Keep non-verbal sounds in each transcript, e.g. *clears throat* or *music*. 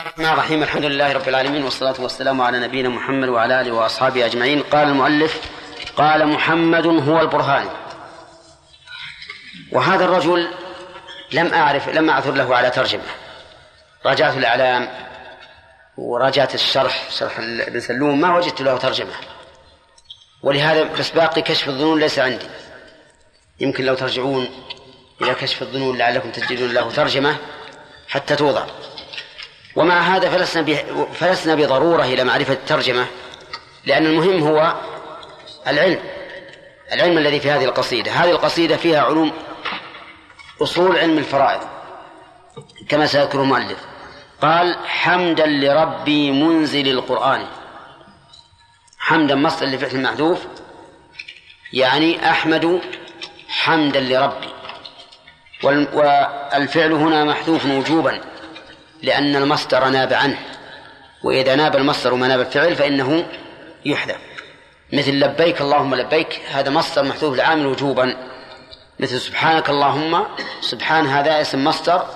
الرحمن الرحيم. الحمد لله رب العالمين والصلاة والسلام على نبينا محمد وعلى آله وأصحابه أجمعين. قال المؤلف قال محمد هو البرهان. وهذا الرجل لم أعرف لم أعثر له على ترجمة. راجعت الإعلام وراجعت الشرح شرح ابن سلوم ما وجدت له ترجمة. ولهذا بس باقي كشف الظنون ليس عندي. يمكن لو ترجعون إلى كشف الظنون لعلكم تجدون له ترجمة حتى توضع. ومع هذا فلسنا فلسنا بضرورة إلى معرفة الترجمة لأن المهم هو العلم العلم الذي في هذه القصيدة. هذه القصيدة فيها علوم أصول علم الفرائض كما سيذكر المؤلف. قال حمدا لربي منزل القرآن. حمدا مصدر لفعل محذوف يعني أحمد حمدا لربي. والفعل هنا محذوف وجوبا. لأن المصدر ناب عنه وإذا ناب المصدر وما ناب الفعل فإنه يحذف. مثل لبيك اللهم لبيك هذا مصدر محذوف العامل وجوبا. مثل سبحانك اللهم سبحان هذا اسم مصدر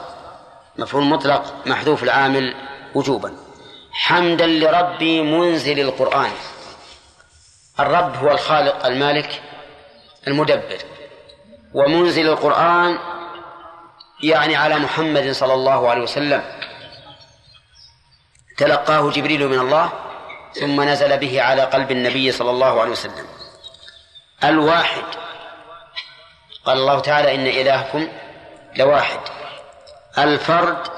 مفعول مطلق محذوف العامل وجوبا. حمدا لربي منزل القرآن. الرب هو الخالق المالك المدبر. ومنزل القرآن يعني على محمد صلى الله عليه وسلم. تلقاه جبريل من الله ثم نزل به على قلب النبي صلى الله عليه وسلم. الواحد. قال الله تعالى إن إلهكم لواحد. الفرد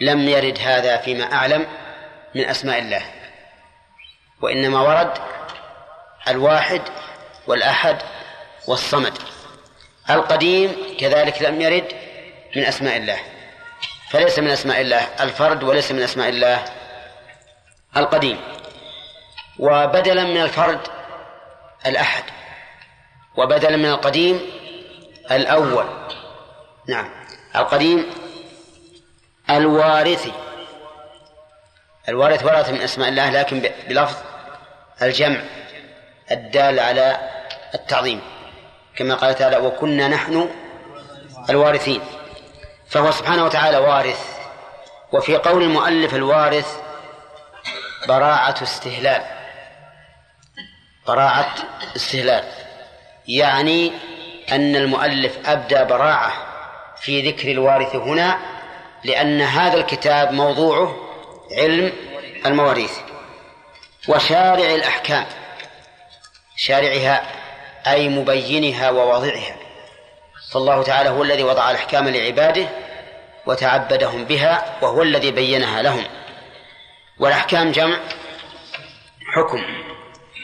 لم يرد هذا فيما أعلم من أسماء الله. وإنما ورد الواحد والأحد والصمد. القديم كذلك لم يرد من أسماء الله. فليس من أسماء الله الفرد وليس من أسماء الله القديم. وبدلا من الفرد الأحد وبدلا من القديم الأول. نعم القديم الوارث. الوارث ورث من أسماء الله لكن بلفظ الجمع الدال على التعظيم. كما قال تعالى وكنا نحن الوارثين. فهو سبحانه وتعالى وارث. وفي قول المؤلف الوارث براعة استهلال. براعة استهلال. يعني أن المؤلف أبدى براعة في ذكر الوارث هنا لأن هذا الكتاب موضوعه علم المواريث وشارع الأحكام. شارعها أي مبينها وواضعها. فالله تعالى هو الذي وضع الأحكام لعباده وتعبدهم بها وهو الذي بينها لهم. والأحكام جمع حكم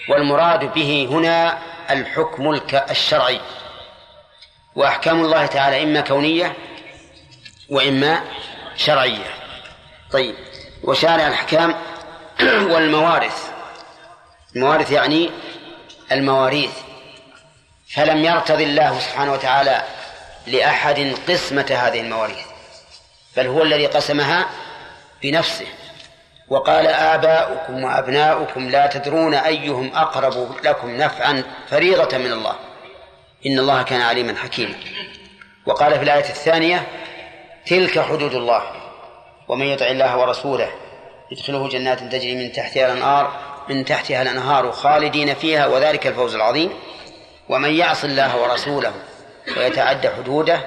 والمراد به هنا الحكم الشرعي. وأحكام الله تعالى إما كونية وإما شرعية. طيب وشارع الأحكام *clears throat* والموارث. الموارث يعني المواريث. فلم يرتض الله سبحانه وتعالى لأحد قسمة هذه المواريث بل هو الذي قسمها بنفسه وقال آباؤكم وأبناؤكم لا تدرون أيهم أقرب لكم نفعا فريضة من الله. إن الله كان عليما حكيما. وقال في الآية الثانية تلك حدود الله ومن يطع الله ورسوله يدخله جنات تجري من تحتها الأنهار من تحتها الأنهار خالدين فيها وذلك الفوز العظيم. ومن يعص الله ورسوله ويتعدى حدوده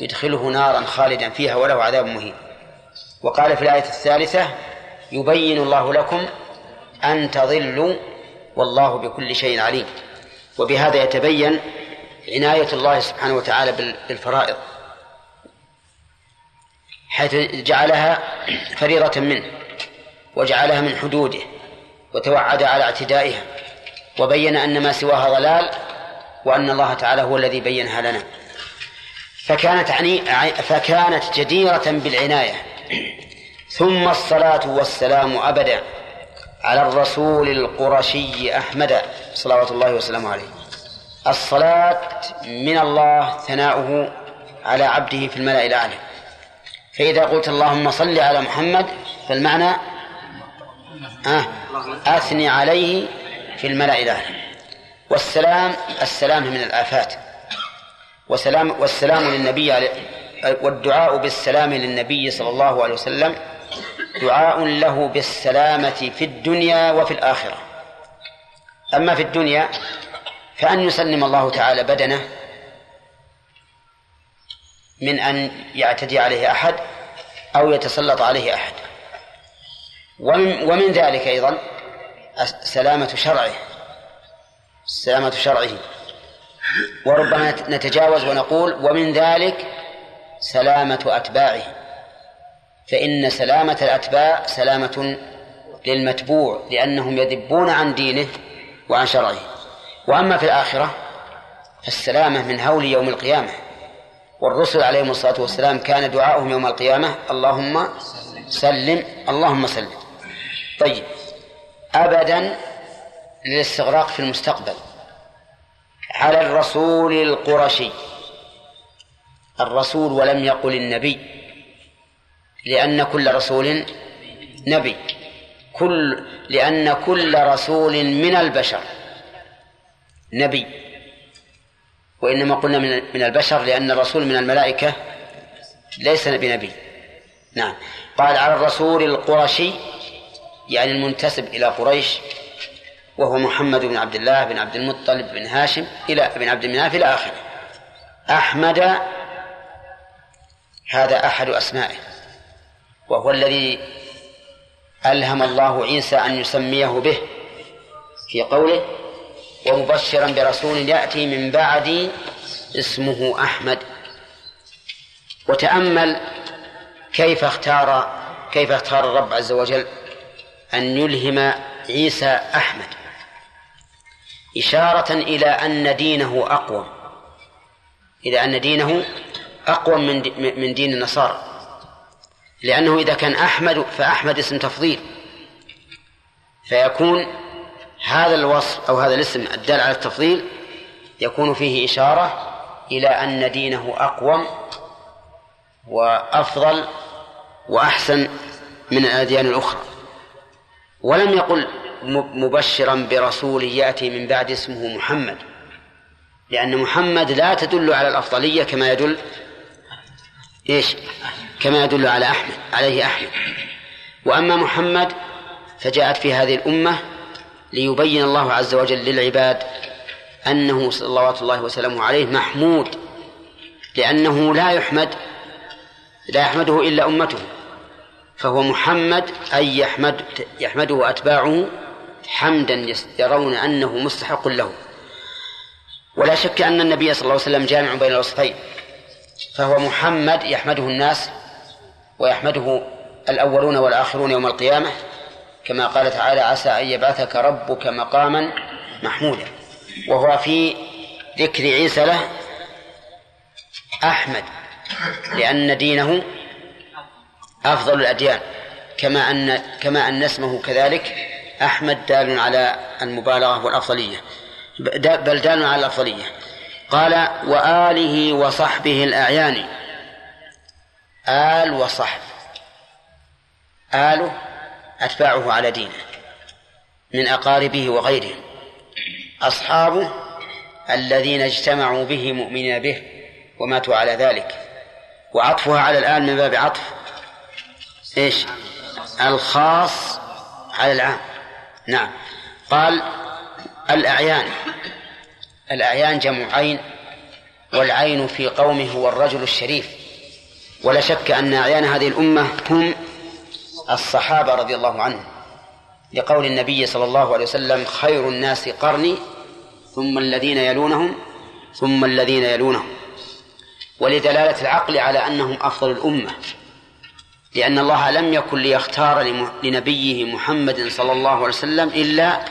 يدخله نارا خالدا فيها وله عذاب مهين. وقال في الآية الثالثة يبين الله لكم أن تضلوا والله بكل شيء عليم. وبهذا يتبين عناية الله سبحانه وتعالى بالفرائض حيث جعلها فريضة منه وجعلها من حدوده وتوعد على اعتدائها وبين أن ما سواها ضلال وأن الله تعالى هو الذي بينها لنا. فكانت عني فكانت جديرة بالعناية. ثم الصلاة والسلام أبدا على الرسول القرشي أحمد صلوات الله وسلامه عليه. الصلاة من الله ثناؤه على عبده في الملأ الأعلى. فإذا قلت اللهم صل على محمد فالمعنى أثني عليه في الملأ الأعلى. والسلام السلام من الآفات. وسلام والسلام للنبي والدعاء بالسلام للنبي صلى الله عليه وسلم دعاء له بالسلامة في الدنيا وفي الآخرة. أما في الدنيا فأن يسلم الله تعالى بدنه من أن يعتدي عليه أحد أو يتسلط عليه أحد. ومن, ومن ذلك أيضا سلامة شرعه. سلامة شرعه وربما نتجاوز ونقول ومن ذلك سلامة أتباعه. فإن سلامة الأتباع سلامة للمتبوع لأنهم يذبون عن دينه وعن شرعه. وأما في الآخرة فالسلامة من هول يوم القيامة. والرسل عليهم الصلاة والسلام كان دعاؤهم يوم القيامة اللهم سلم اللهم سلم. طيب أبدا للاستغراق في المستقبل. على الرسول القرشي. الرسول ولم يقل النبي. لأن كل رسول نبي. كل لأن كل رسول من البشر. نبي. وإنما قلنا من البشر لأن الرسول من الملائكة ليس بنبي. نعم. قال على الرسول القرشي يعني المنتسب إلى قريش وهو محمد بن عبد الله بن عبد المطلب بن هاشم إلى بن عبد المناف إلى آخره. أحمد هذا أحد أسمائه. وهو الذي ألهم الله عيسى أن يسميه به في قوله ومبشرا برسول يأتي من بعدي اسمه أحمد. وتأمل كيف اختار كيف اختار الرب عز وجل أن يلهم عيسى أحمد. إشارة إلى أن دينه أقوى. إلى أن دينه أقوى من من دين النصارى. لأنه إذا كان أحمد فأحمد اسم تفضيل. فيكون هذا الوصف أو هذا الاسم الدال على التفضيل يكون فيه إشارة إلى أن دينه أقوم وأفضل وأحسن من الأديان الأخرى. ولم يقل مبشرا برسول يأتي من بعد اسمه محمد. لأن محمد لا تدل على الأفضلية كما يدل إيش؟ كما يدل على أحمد عليه أحمد. وأما محمد فجاءت في هذه الأمة ليبين الله عز وجل للعباد أنه صلوات الله وسلامه عليه محمود لأنه لا يحمد لا يحمده إلا أمته فهو محمد أي يحمد يحمده أتباعه حمدا يرون أنه مستحق له. ولا شك أن النبي صلى الله عليه وسلم جامع بين الوصفين فهو محمد يحمده الناس ويحمده الأولون والآخرون يوم القيامة كما قال تعالى عسى أن يبعثك ربك مقاما محمودا. وهو في ذكر عيسى له أحمد لأن دينه أفضل الأديان كما أن كما أن اسمه كذلك أحمد دال على المبالغة والأفضلية. بل دال على الأفضلية. قال وآله وصحبه الأعيان. آل وصحب. آله أتباعه على دينه. من أقاربه وغيرهم أصحابه الذين اجتمعوا به مؤمنين به وماتوا على ذلك. وعطفها على الآن من باب عطف. إيش؟ الخاص على العام. نعم. قال الأعيان. الأعيان جمع عين والعين في قومه هو الرجل الشريف. ولا شك أن أعيان هذه الأمة هم الصحابة رضي الله عنهم. لقول النبي صلى الله عليه وسلم خير الناس قرني ثم الذين يلونهم ثم الذين يلونهم. ولدلالة العقل على أنهم أفضل الأمة. لأن الله لم يكن ليختار لنبيه محمد صلى الله عليه وسلم إلا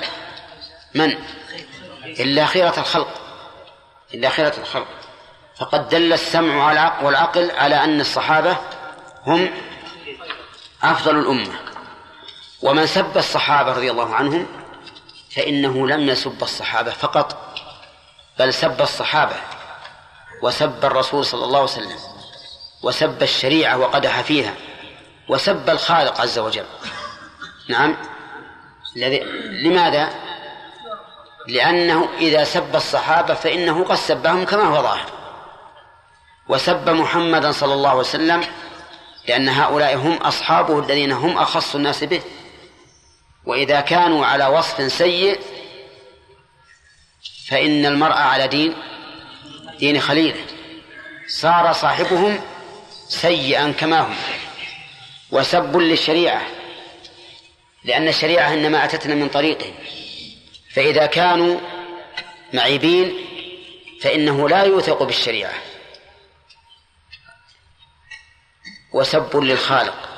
من؟ إلا خيرة الخلق. إلا خيرة الخلق. فقد دل السمع والعقل على أن الصحابة هم أفضل الأمة. ومن سب الصحابة رضي الله عنهم فإنه لم يسب الصحابة فقط بل سب الصحابة وسب الرسول صلى الله عليه وسلم وسب الشريعة وقدح فيها. وسب الخالق عز وجل. نعم. لماذا؟ لأنه إذا سب الصحابة فإنه قد سبهم كما هو ظاهر. وسب محمدا صلى الله عليه وسلم لأن هؤلاء هم أصحابه الذين هم أخص الناس به. وإذا كانوا على وصف سيء فإن المرء على دين دين خليله صار صاحبهم سيئا كما هم. وسب للشريعة لأن الشريعة إنما أتتنا من طريقه فإذا كانوا معيبين فإنه لا يوثق بالشريعة. وسب للخالق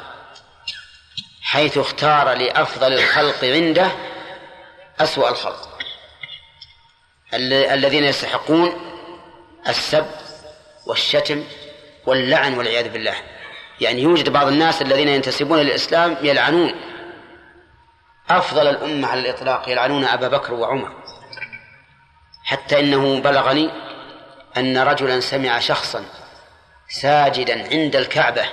حيث اختار لأفضل الخلق عنده أسوأ الخلق. الذين يستحقون السب والشتم واللعن والعياذ بالله. يعني يوجد بعض الناس الذين ينتسبون للإسلام يلعنون. أفضل الأمة على الإطلاق يلعنون أبا بكر وعمر. حتى إنه بلغني أن رجلا سمع شخصا ساجدا عند الكعبة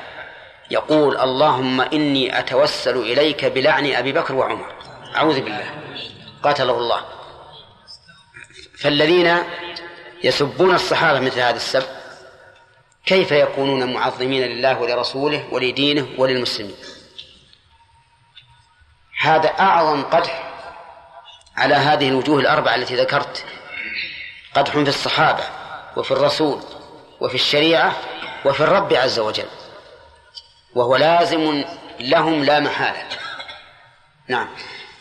يقول اللهم إني أتوسل إليك بلعن أبي بكر وعمر. أعوذ بالله. قاتله الله. فالذين يسبون الصحابة مثل هذا السب كيف يكونون معظمين لله ولرسوله ولدينه وللمسلمين؟ هذا أعظم قدح على هذه الوجوه الأربعة التي ذكرت. قدح في الصحابة وفي الرسول وفي الشريعة وفي الرب عز وجل. وهو لازم لهم لا محالة. نعم.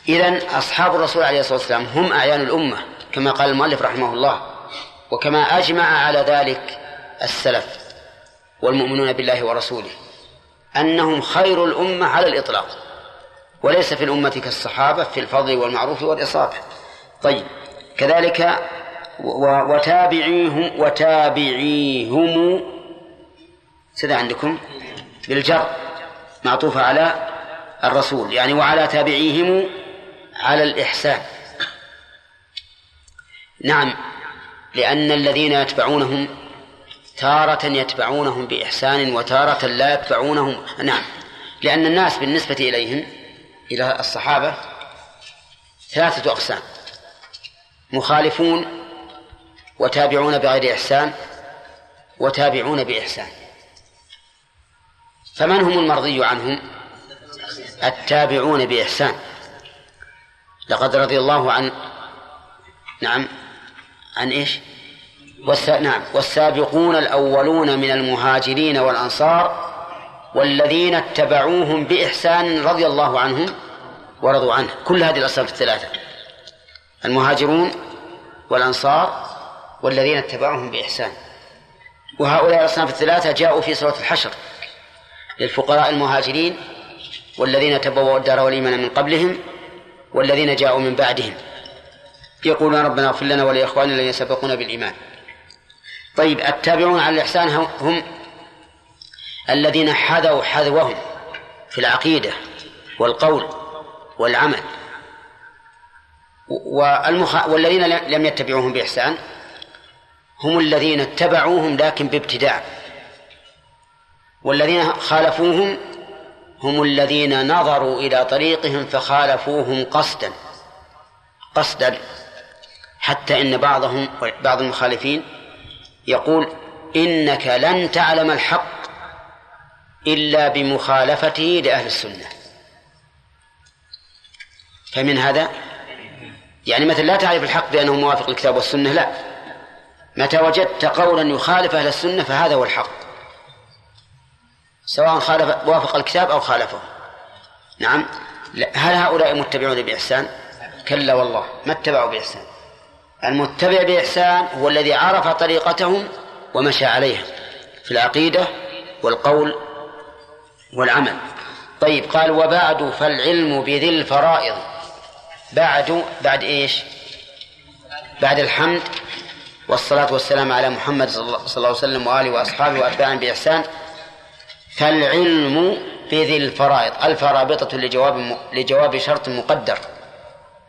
إذن أصحاب الرسول عليه الصلاة والسلام هم أعيان الأمة كما قال المؤلف رحمه الله. وكما أجمع على ذلك السلف. والمؤمنون بالله ورسوله أنهم خير الأمة على الإطلاق وليس في الأمة كالصحابة في الفضل والمعروف والإصابة طيب كذلك وتابعيهم وتابعيهم. سذا عندكم؟ بالجر معطوفة على الرسول يعني وعلى تابعيهم على الإحسان. نعم لأن الذين يتبعونهم تارة يتبعونهم بإحسان وتارة لا يتبعونهم. نعم. لأن الناس بالنسبة إليهم إلى الصحابة ثلاثة أقسام. مخالفون وتابعون بغير إحسان وتابعون بإحسان. فمن هم المرضي عنهم؟ التابعون بإحسان. لقد رضي الله عن نعم عن إيش؟ والس... نعم. والسابقون الأولون من المهاجرين والأنصار والذين اتبعوهم بإحسان رضي الله عنهم ورضوا عنه. كل هذه الأصناف الثلاثة. المهاجرون والأنصار والذين اتبعوهم بإحسان. وهؤلاء الأصناف الثلاثة جاءوا في سورة الحشر للفقراء المهاجرين والذين تبوأوا الدار والإيمان من قبلهم والذين جاءوا من بعدهم. يقولون ربنا اغفر لنا ولإخواننا الذين سبقونا بالإيمان. طيب التابعون على الإحسان هم الذين حذوا حذوهم في العقيدة والقول والعمل. والمخ... والذين لم يتبعوهم بإحسان هم الذين اتبعوهم لكن بابتداع. والذين خالفوهم هم الذين نظروا إلى طريقهم فخالفوهم قصدا قصدا حتى إن بعضهم بعض المخالفين يقول إنك لن تعلم الحق إلا بمخالفته لأهل السنة. فمن هذا؟ يعني مثلا لا تعرف الحق بأنه موافق للكتاب والسنة لا. متى وجدت قولا يخالف أهل السنة فهذا هو الحق. سواء خالف وافق الكتاب أو خالفه. نعم. هل هؤلاء متبعون بإحسان؟ كلا والله ما اتبعوا بإحسان. المتبع بإحسان هو الذي عرف طريقتهم ومشى عليها في العقيدة والقول والعمل. طيب قال وبعد فالعلم بذي الفرائض. بعد بعد إيش؟ بعد الحمد والصلاة والسلام على محمد صلى الله عليه وسلم وآله وأصحابه وأتباعه بإحسان. فالعلم بذي الفرائض. الفرابطة لجواب لجواب شرط مقدر.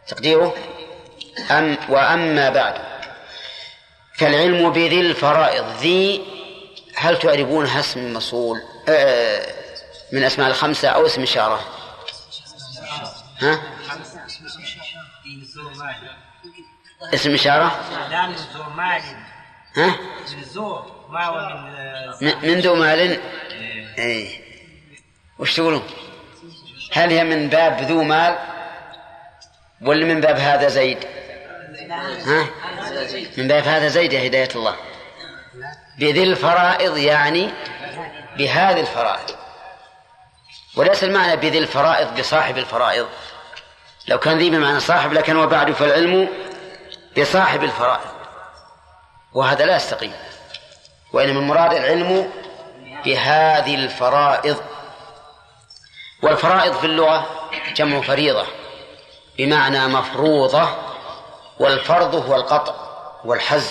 تقديره؟ أم وأما بعد فالعلم بذي الفرائض ذي هل تعربونها اسم مصول؟ آه من أسماء الخمسة أو اسم إشارة؟ ها؟ اسم إشارة؟ ها؟ من ذو مال؟ إيه. وش تقولون؟ هل هي من باب ذو مال ولا من باب هذا زيد؟ ها؟ من باب هذا زيد يا هداية الله. بذي الفرائض يعني بهذه الفرائض. وليس المعنى بذي الفرائض بصاحب الفرائض. لو كان ذي بمعنى صاحب لكن وبعد فالعلم بصاحب الفرائض. وهذا لا يستقيم. وإنما المراد العلم بهذه الفرائض. والفرائض في اللغة جمع فريضة بمعنى مفروضة والفرض هو القطع والحز.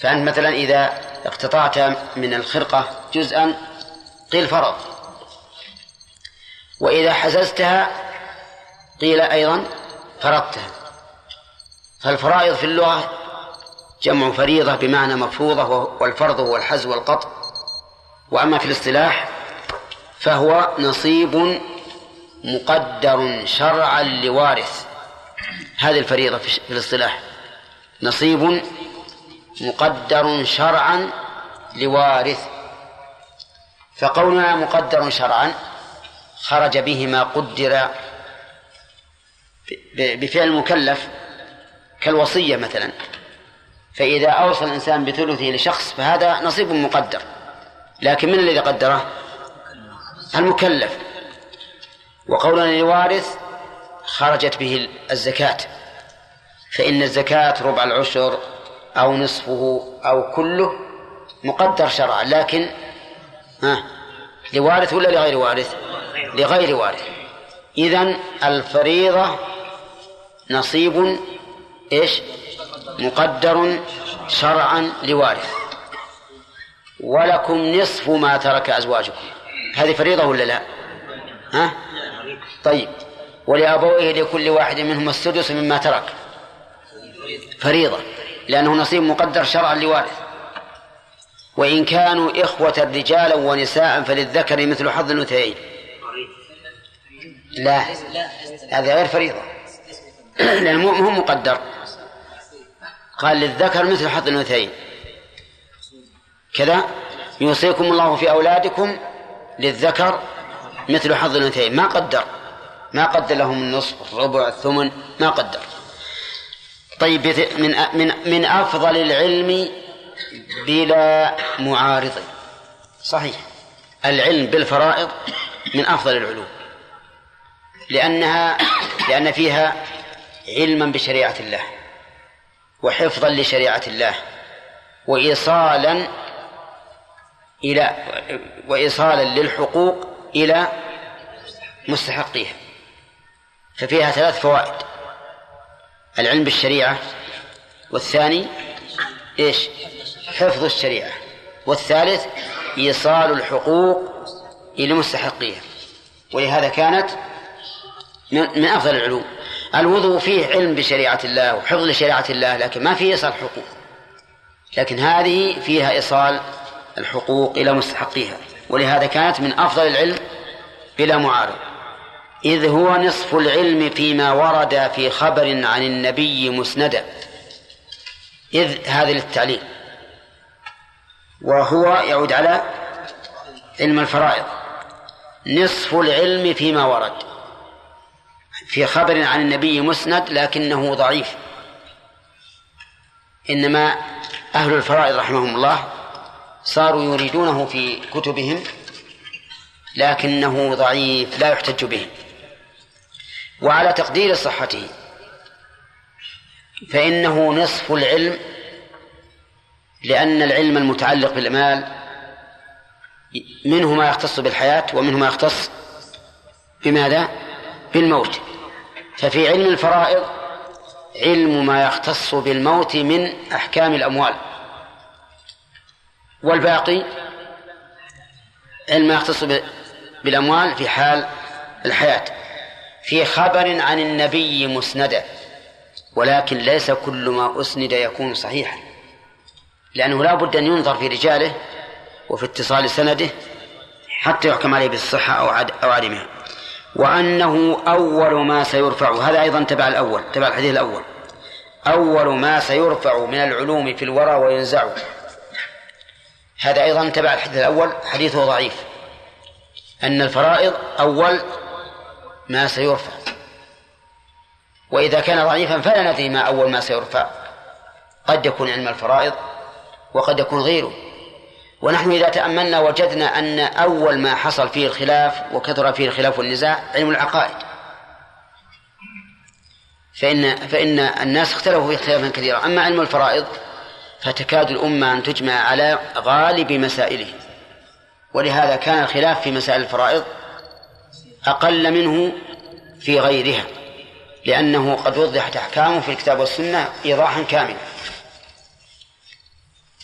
فأنت مثلا إذا اقتطعت من الخرقة جزءا قيل فرض. وإذا حززتها قيل أيضا فرضتها. فالفرائض في اللغة جمع فريضة بمعنى مفروضة والفرض هو الحز والقطع. وأما في الاصطلاح فهو نصيب مقدر شرعا لوارث. هذه الفريضة في الاصطلاح. نصيب مقدر شرعا لوارث. فقولنا مقدر شرعا خرج به ما قدر بفعل المكلف كالوصية مثلا. فإذا أوصى الإنسان بثلثه لشخص فهذا نصيب مقدر. لكن من الذي قدره؟ المكلف. وقولنا للوارث خرجت به الزكاة. فإن الزكاة ربع العشر أو نصفه أو كله مقدر شرعا لكن ها لوارث ولا لغير وارث؟ لغير وارث. إذن الفريضة نصيب إيش؟ مقدر شرعا لوارث. ولكم نصف ما ترك أزواجكم. هذه فريضة ولا لا؟ ها؟ طيب. ولأبويه لكل واحد منهم السدس مما ترك. فريضة لأنه نصيب مقدر شرعا لوارث. وإن كانوا إخوة رجالا ونساء فللذكر مثل حظ الأنثيين. لا هذا غير فريضة. *clears throat* لأنه مو مقدر. قال للذكر مثل حظ الأنثيين. كذا يوصيكم الله في أولادكم للذكر مثل حظ الأنثيين. ما قدر. ما قدر لهم النصف الربع الثمن ما قدر. طيب من من من أفضل العلم بلا معارض. صحيح. العلم بالفرائض من أفضل العلوم. لأنها لأن فيها علما بشريعة الله وحفظا لشريعة الله وإيصالا إلى وإيصالا للحقوق إلى مستحقيها. ففيها ثلاث فوائد. العلم بالشريعة والثاني إيش؟ حفظ الشريعة والثالث إيصال الحقوق إلى مستحقيها ولهذا كانت من أفضل العلوم. الوضوء فيه علم بشريعة الله وحفظ لشريعة الله لكن ما فيه إيصال حقوق. لكن هذه فيها إيصال الحقوق إلى مستحقيها. ولهذا كانت من أفضل العلم بلا معارض. إذ هو نصف العلم فيما ورد في خبر عن النبي مسندا. إذ هذه للتعليل. وهو يعود على علم الفرائض. نصف العلم فيما ورد في خبر عن النبي مسند لكنه ضعيف. إنما أهل الفرائض رحمهم الله صاروا يريدونه في كتبهم لكنه ضعيف لا يحتج به وعلى تقدير صحته. فإنه نصف العلم لأن العلم المتعلق بالمال منه ما يختص بالحياة ومنه ما يختص بماذا؟ بالموت. ففي علم الفرائض علم ما يختص بالموت من أحكام الأموال. والباقي علم ما يختص بالأموال في حال الحياة. في خبر عن النبي مسندا ولكن ليس كل ما أسند يكون صحيحا. لأنه لا بد أن ينظر في رجاله وفي اتصال سنده حتى يحكم عليه بالصحة أو عدمها وأنه أول ما سيرفع هذا أيضا تبع الأول تبع الحديث الأول. أول ما سيرفع من العلوم في الورى وينزع. هذا أيضا تبع الحديث الأول حديثه ضعيف. أن الفرائض أول ما سيرفع. وإذا كان ضعيفا فلا ندري ما أول ما سيرفع. قد يكون علم الفرائض وقد يكون غيره. ونحن إذا تأملنا وجدنا أن أول ما حصل فيه الخلاف وكثر فيه الخلاف والنزاع علم العقائد. فإن فإن الناس اختلفوا فيه اختلافا كثيرا. أما علم الفرائض فتكاد الأمة أن تجمع على غالب مسائله ولهذا كان الخلاف في مسائل الفرائض أقل منه في غيرها لأنه قد وضحت أحكامه في الكتاب والسنة إيضاحا كاملا.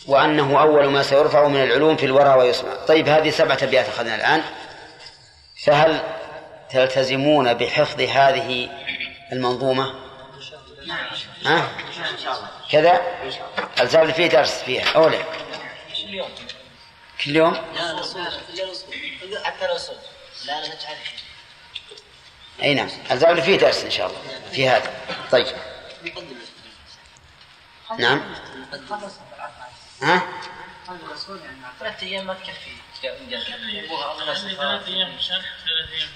وأنه أول ما سيرفع من العلوم في الورى ويسمع. طيب هذه سبعة أبيات أخذنا الآن. فهل تلتزمون بحفظ هذه المنظومة؟ ها؟ كذا؟ الزاوية فيه درس فيها. أولى. كل يوم. كل يوم؟ لا حتى الأصول لا لا أي نعم. الزاوية فيه درس إن شاء الله. في هذا. طيب. نعم. ها؟ ثلاث أيام ما تكفي ثلاث أيام شرح ثلاث أيام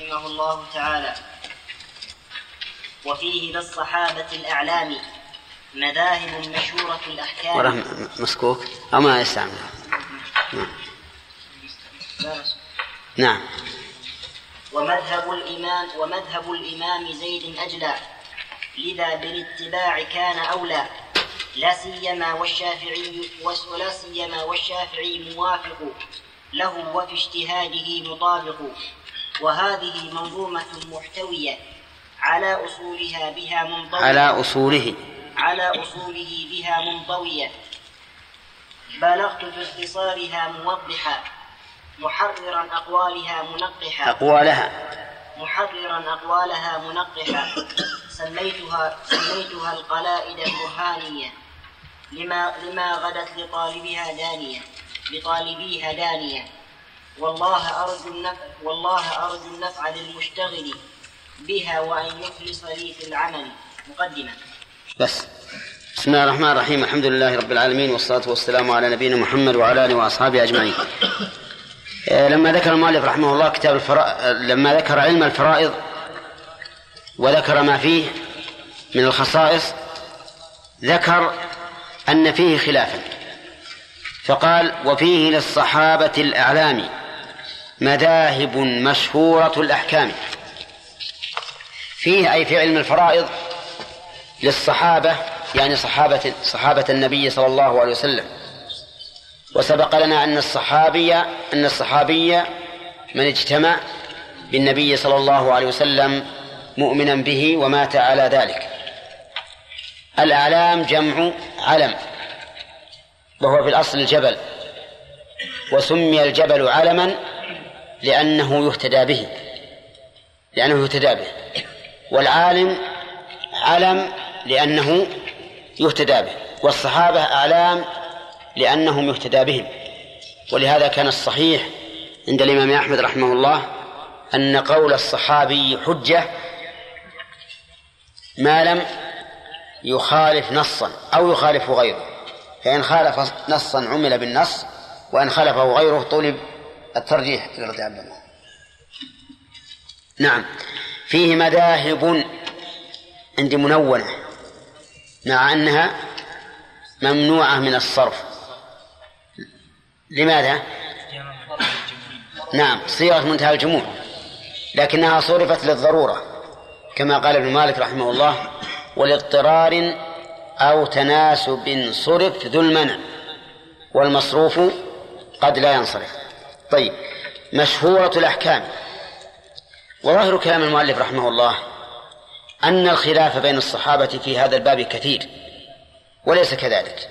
رحمه الله تعالى. وفيه للصحابة الأعلام مذاهب مشهورة الأحكام. ورحم مسكوك. أو ما يستعمل. نعم. نعم. ومذهب الإمام ومذهب الإمام زيد أجلى. لذا بالاتباع كان أولى. لا سيما والشافعي ولا سيما والشافعي موافق له وفي اجتهاده مطابق. وهذه منظومة محتوية. على أصولها بها منضوية على أصوله. على أصوله بها منضوية بلغت في اختصارها موضحا. محررا أقوالها منقحا. أقوالها. محررا أقوالها منقحا. سميتها سميتها القلائد البرهانية لما لما غدت لطالبها دانية. لطالبيها دانية. والله أرجو النفع والله أرجو النفع للمشتغل. بها وأن يخلص لي في العمل مقدمة بس. بسم الله الرحمن الرحيم. الحمد لله رب العالمين والصلاة والسلام على نبينا محمد وعلى آله وأصحابه أجمعين. *coughs* آه، لما ذكر المؤلف رحمه الله كتاب الفرائض لما ذكر علم الفرائض وذكر ما فيه من الخصائص ذكر أن فيه خلافا. فقال وفيه للصحابة الأعلام مذاهب مشهورة الأحكام. فيه أي في علم الفرائض للصحابة يعني صحابة صحابة النبي صلى الله عليه وسلم. وسبق لنا أن الصحابي أن الصحابي من اجتمع بالنبي صلى الله عليه وسلم مؤمنا به ومات على ذلك. الأعلام جمع علم وهو في الأصل الجبل وسمي الجبل علما لأنه يهتدى به لأنه يهتدى به. والعالم علم لأنه يهتدى به والصحابة أعلام لأنهم يهتدى بهم. ولهذا كان الصحيح عند الإمام أحمد رحمه الله أن قول الصحابي حجة ما لم يخالف نصا أو يخالف غيره. فإن خالف نصا عمل بالنص وإن خالفه غيره طلب الترجيح في عبد الله نعم. فيه مذاهب عندي منونة مع أنها ممنوعة من الصرف لماذا؟ نعم صيغة منتهى الجموع لكنها صرفت للضرورة كما قال ابن مالك رحمه الله ولإضطرار أو تناسب صرف ذو المنع والمصروف قد لا ينصرف طيب مشهورة الأحكام وظاهر كلام المؤلف رحمه الله أن الخلاف بين الصحابة في هذا الباب كثير وليس كذلك.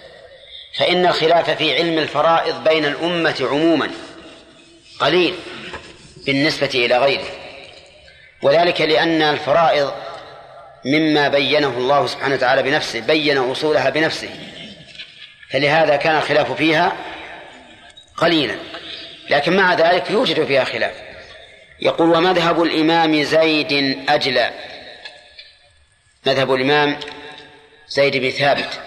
فإن الخلاف في علم الفرائض بين الأمة عموما قليل بالنسبة إلى غيره. وذلك لأن الفرائض مما بينه الله سبحانه وتعالى بنفسه بين أصولها بنفسه. فلهذا كان الخلاف فيها قليلا. لكن مع ذلك يوجد فيها خلاف. يقول ومذهب الإمام زيد أجلى. مذهب الإمام زيد بن ثابت.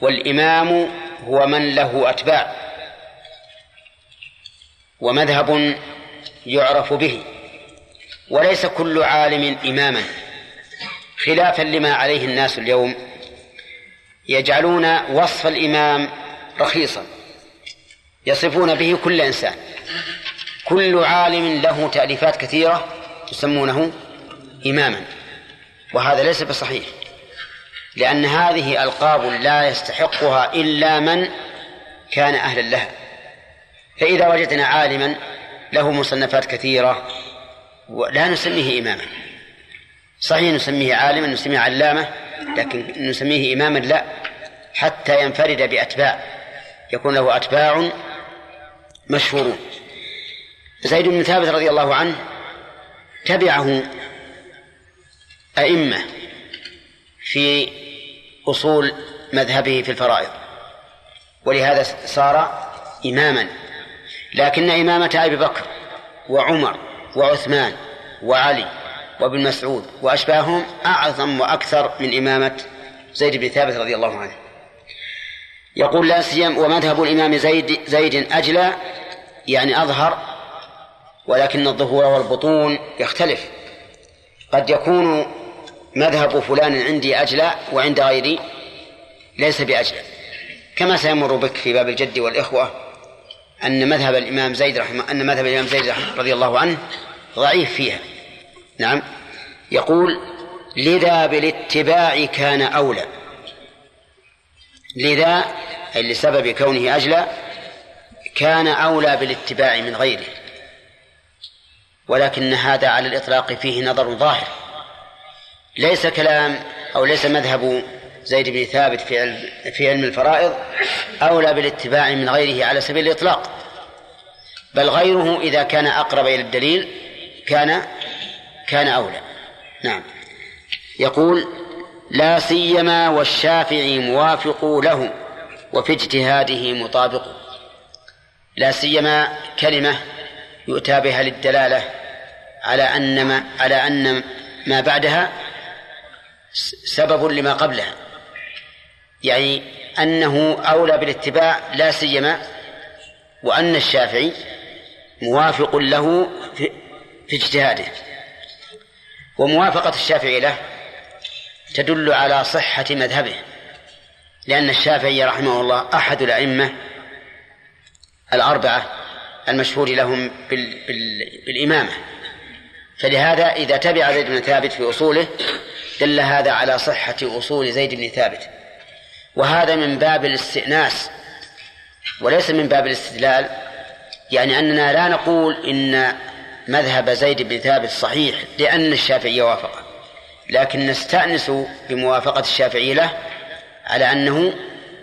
والإمام هو من له أتباع. ومذهب يعرف به. وليس كل عالم إماما. خلافا لما عليه الناس اليوم. يجعلون وصف الإمام رخيصا. يصفون به كل إنسان. كل عالم له تأليفات كثيرة يسمونه إماما وهذا ليس بصحيح لأن هذه ألقاب لا يستحقها إلا من كان أهلا لها. فإذا وجدنا عالما له مصنفات كثيرة لا نسميه إماما. صحيح نسميه عالما نسميه علامة لكن نسميه إماما لا حتى ينفرد بأتباع يكون له أتباع مشهورون. زيد بن ثابت رضي الله عنه تبعه أئمة في أصول مذهبه في الفرائض ولهذا صار إماما لكن إمامة أبي بكر وعمر وعثمان وعلي وابن مسعود وأشباههم أعظم وأكثر من إمامة زيد بن ثابت رضي الله عنه. يقول لا سيما ومذهب الإمام زيد زيد أجلى يعني أظهر ولكن الظهور والبطون يختلف. قد يكون مذهب فلان عندي أجلى وعند غيري ليس بأجلى. كما سيمر بك في باب الجد والإخوة أن مذهب الإمام زيد رحمه أن مذهب الإمام زيد رضي الله عنه ضعيف فيها. نعم. يقول لذا بالاتباع كان أولى. لذا أي لسبب كونه أجلى كان أولى بالاتباع من غيره. ولكن هذا على الإطلاق فيه نظر ظاهر. ليس كلام أو ليس مذهب زيد بن ثابت في علم في علم الفرائض أولى بالاتباع من غيره على سبيل الإطلاق. بل غيره إذا كان أقرب إلى الدليل كان كان أولى. نعم. يقول لا سيما والشافعي موافق له وفي اجتهاده مطابق. لا سيما كلمة يؤتى بها للدلالة على أن ما على أن ما بعدها سبب لما قبلها. يعني أنه أولى بالاتباع لا سيما وأن الشافعي موافق له في, في اجتهاده. وموافقة الشافعي له تدل على صحة مذهبه لأن الشافعي رحمه الله أحد الأئمة الأربعة المشهور لهم بالإمامة. فلهذا إذا تبع زيد بن ثابت في أصوله دل هذا على صحة أصول زيد بن ثابت. وهذا من باب الاستئناس وليس من باب الاستدلال يعني أننا لا نقول إن مذهب زيد بن ثابت صحيح لأن الشافعي وافقه لكن نستأنس بموافقة الشافعي له على أنه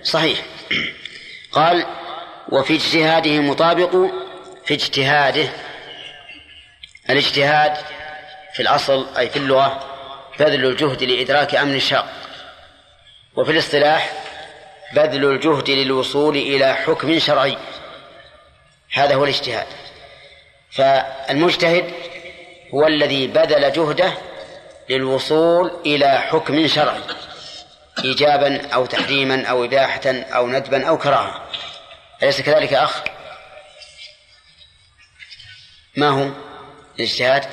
صحيح. قال وفي اجتهاده مطابق في اجتهاده الاجتهاد في الأصل أي في اللغة بذل الجهد لإدراك أمر شاق وفي الاصطلاح بذل الجهد للوصول إلى حكم شرعي. هذا هو الاجتهاد. فالمجتهد هو الذي بذل جهده للوصول إلى حكم شرعي إيجابا أو تحريما أو إباحة أو ندبا أو كراهة أليس كذلك أخ؟ ما هو؟ الاجتهاد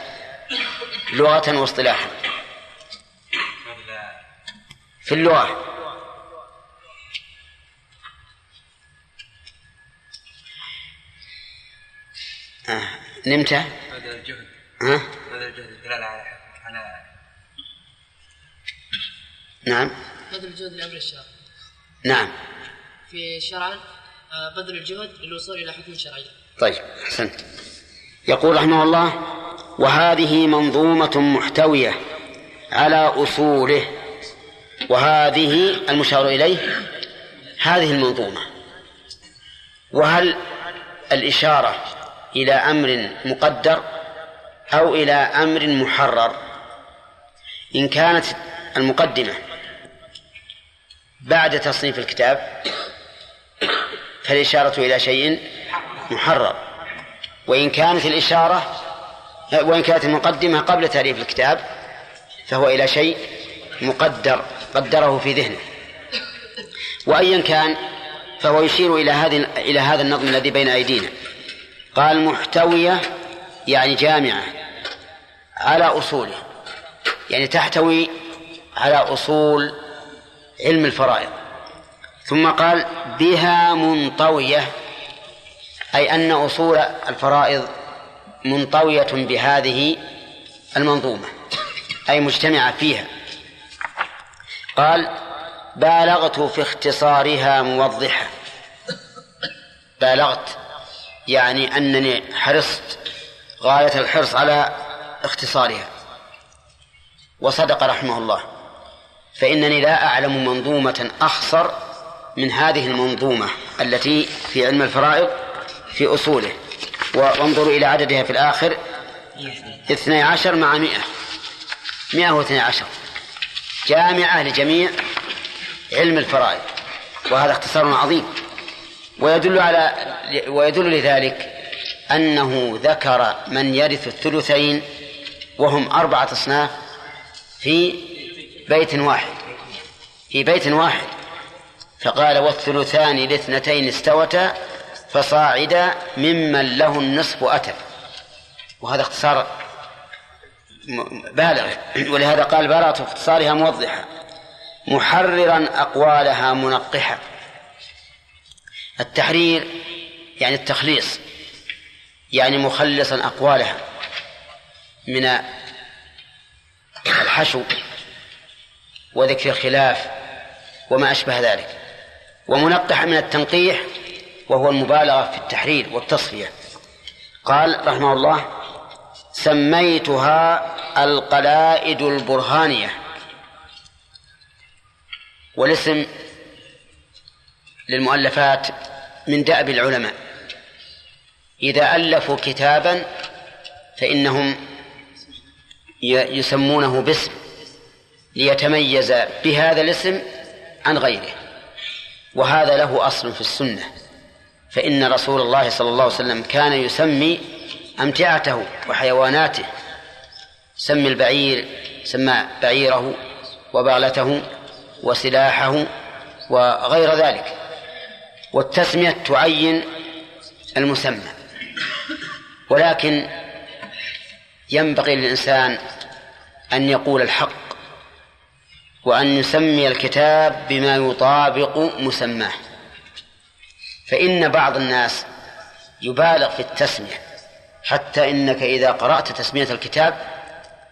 لغة واصطلاحا في اللغة آه. نمت؟ بذل الجهد ها؟ بذل الجهد الدلالة على على نعم بذل الجهد لأمر الشرع نعم في شرعا آه، بذل الجهد للوصول إلى حكم شرعي طيب أحسنت يقول رحمه الله وهذه منظومة محتوية على أصوله وهذه المشار إليه هذه المنظومة. وهل الإشارة إلى أمر مقدر أو إلى أمر محرر؟ إن كانت المقدمة بعد تصنيف الكتاب فالإشارة إلى شيء محرر. وإن كانت الإشارة وإن كانت المقدمة قبل تأليف الكتاب فهو إلى شيء مقدر قدره في ذهنه. وأيا كان فهو يشير إلى هذه إلى هذا النظم الذي بين أيدينا. قال محتوية يعني جامعة على أصوله. يعني تحتوي على أصول علم الفرائض. ثم قال بها منطوية. أي أن أصول الفرائض منطوية بهذه المنظومة أي مجتمعة فيها. قال بالغت في اختصارها موضحة. بالغت يعني أنني حرصت غاية الحرص على اختصارها. وصدق رحمه الله. فإنني لا أعلم منظومة أخصر من هذه المنظومة التي في علم الفرائض في أصوله. وانظروا إلى عددها في الآخر. اثني عشر مع مئة. مئة واثني عشر. جامعة لجميع علم الفرائض. وهذا اختصار عظيم. ويدل على ويدل لذلك أنه ذكر من يرث الثلثين وهم أربعة أصناف في بيت واحد. في بيت واحد. فقال والثلثان لاثنتين استوتا فصاعدا ممن له النصف أتى. وهذا اختصار بالغ. ولهذا قال براءة اختصارها موضحة. محررا أقوالها منقحة. التحرير يعني التخليص. يعني مخلصا أقوالها. من الحشو وذكر الخلاف وما أشبه ذلك. ومنقح من التنقيح وهو المبالغة في التحرير والتصفية. قال رحمه الله سميتها القلائد البرهانية. والاسم للمؤلفات من دأب العلماء. إذا ألفوا كتابا فإنهم يسمونه باسم ليتميز بهذا الاسم عن غيره. وهذا له أصل في السنة. فإن رسول الله صلى الله عليه وسلم كان يسمي أمتعته وحيواناته سمي البعير سمى بعيره وبغلته وسلاحه وغير ذلك. والتسمية تعين المسمى. ولكن ينبغي للإنسان أن يقول الحق وأن يسمي الكتاب بما يطابق مسماه. فإن بعض الناس يبالغ في التسمية حتى إنك إذا قرأت تسمية الكتاب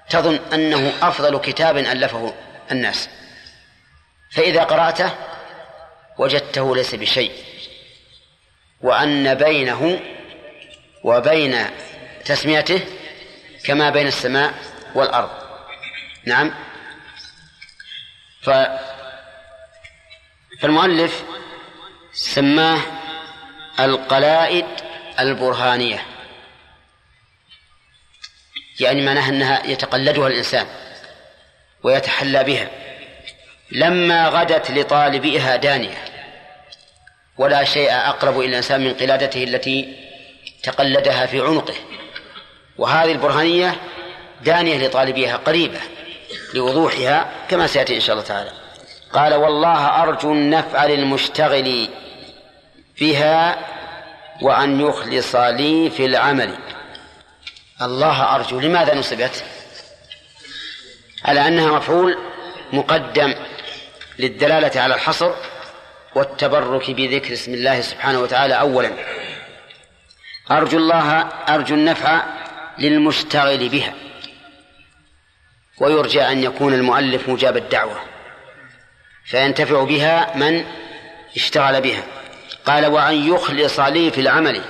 تظن أنه أفضل كتاب ألفه الناس. فإذا قرأته وجدته ليس بشيء وأن بينه وبين تسميته كما بين السماء والأرض. نعم. ف فالمؤلف سماه القلائد البرهانية. يعني معناها أنها يتقلدها الإنسان ويتحلى بها. لما غدت لطالبها دانية ولا شيء أقرب إلى الإنسان من قلادته التي تقلدها في عنقه. وهذه البرهانية دانية لطالبيها قريبة لوضوحها كما سيأتي إن شاء الله تعالى. قال والله أرجو النفع للمشتغل بها وأن يخلص لي في العمل. الله أرجو لماذا نصبت؟ على أنها مفعول مقدم للدلالة على الحصر والتبرك بذكر اسم الله سبحانه وتعالى أولا. أرجو الله أرجو النفع للمشتغل بها. ويرجى أن يكون المؤلف مجاب الدعوة. فينتفع بها من اشتغل بها. قال وأن يخلص لي في العمل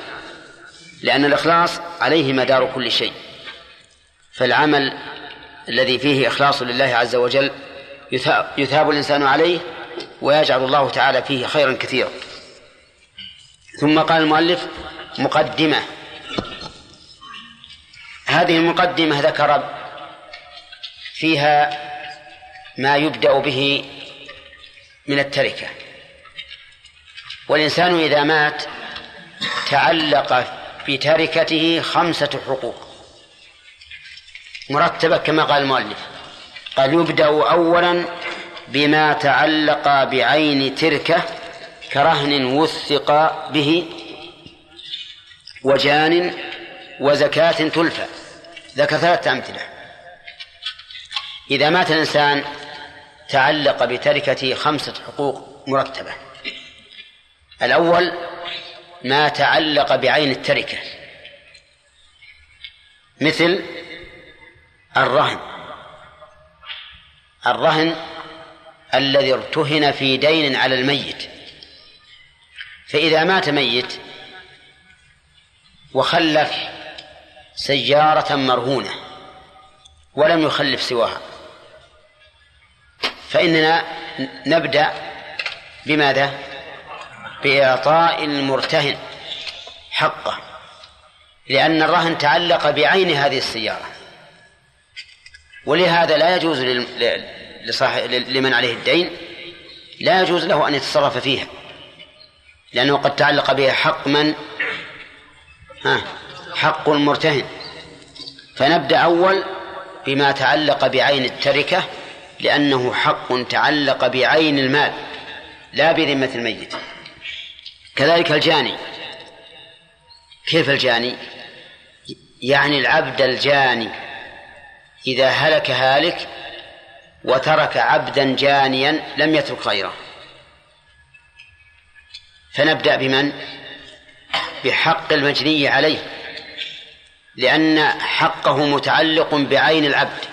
لأن الإخلاص عليه مدار كل شيء. فالعمل الذي فيه إخلاص لله عز وجل يثاب الإنسان عليه ويجعل الله تعالى فيه خيرا كثيرا. ثم قال المؤلف مقدمة. هذه المقدمة ذكر فيها ما يبدأ به من التركة. والإنسان إذا مات تعلق بتركته خمسة حقوق. مرتبة كما قال المؤلف. قال يبدأ أولا بما تعلق بعين تركة كرهن وثق به وجان وزكاة تلفى. ذكر ثلاثة أمثلة. إذا مات الإنسان تعلق بتركته خمسة حقوق مرتبة. الأول ما تعلق بعين التركة مثل الرهن الرهن الذي ارتهن في دين على الميت فإذا مات ميت وخلف سيارة مرهونة ولم يخلف سواها فإننا نبدأ بماذا؟ بإعطاء المرتهن حقه لأن الرهن تعلق بعين هذه السيارة. ولهذا لا يجوز لصاحب لمن عليه الدين لا يجوز له أن يتصرف فيها لأنه قد تعلق بها حق من؟ ها حق المرتهن. فنبدأ أول بما تعلق بعين التركة لأنه حق تعلق بعين المال لا بذمة الميت. كذلك الجاني. كيف الجاني؟ يعني العبد الجاني. إذا هلك هالك وترك عبدا جانيا لم يترك غيره. فنبدأ بمن؟ بحق المجني عليه. لأن حقه متعلق بعين العبد.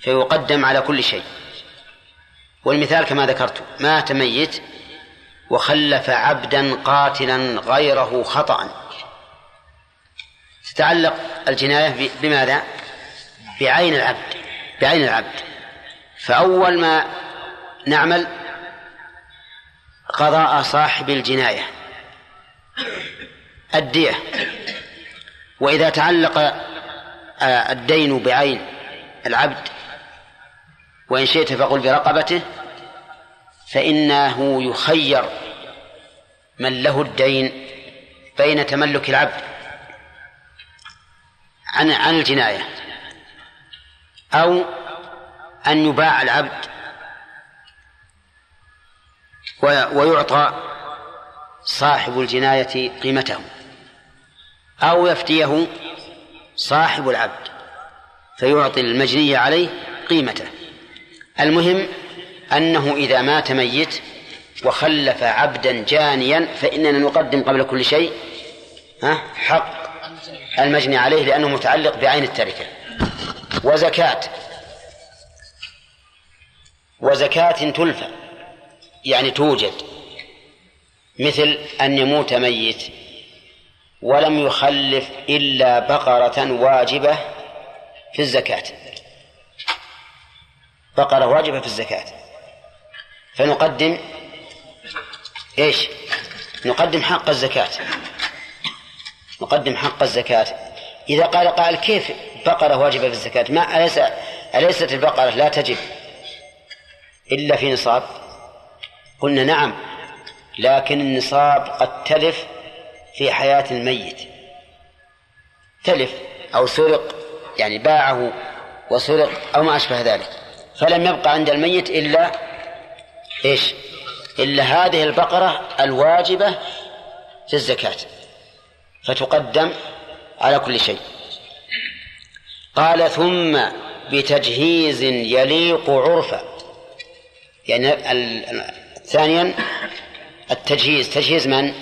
فيقدم على كل شيء. والمثال كما ذكرت مات ميت وخلف عبدا قاتلا غيره خطأ. تتعلق الجناية بماذا؟ بعين العبد بعين العبد. فأول ما نعمل قضاء صاحب الجناية الدية. وإذا تعلق آه، الدين بعين العبد وإن شئت فقل برقبته فإنه يخير. من له الدين بين تملك العبد عن عن الجناية أو أن يباع العبد ويعطى صاحب الجناية قيمته أو يفتيه صاحب العبد فيعطي المجني عليه قيمته. المهم أنه إذا مات ميت وخلف عبدا جانيا فإننا نقدم قبل كل شيء حق المجني عليه لأنه متعلق بعين التركة. وزكاة. وزكاة تلفى يعني توجد. مثل أن يموت ميت ولم يخلف إلا بقرة واجبة في الزكاة. بقرة واجبة في الزكاة. فنقدم إيش؟ نقدم حق الزكاة. نقدم حق الزكاة. إذا قال قائل كيف بقرة واجبة في الزكاة؟ ما أليس أليست البقرة لا تجب إلا في نصاب؟ قلنا نعم لكن النصاب قد تلف في حياة الميت. تلف أو سرق يعني باعه وسرق أو ما أشبه ذلك. فلم يبقى عند الميت إلا إيش؟ إلا هذه البقرة الواجبة في الزكاة فتقدم على كل شيء. قال ثم بتجهيز يليق عرفا يعني ثانيا التجهيز. تجهيز من؟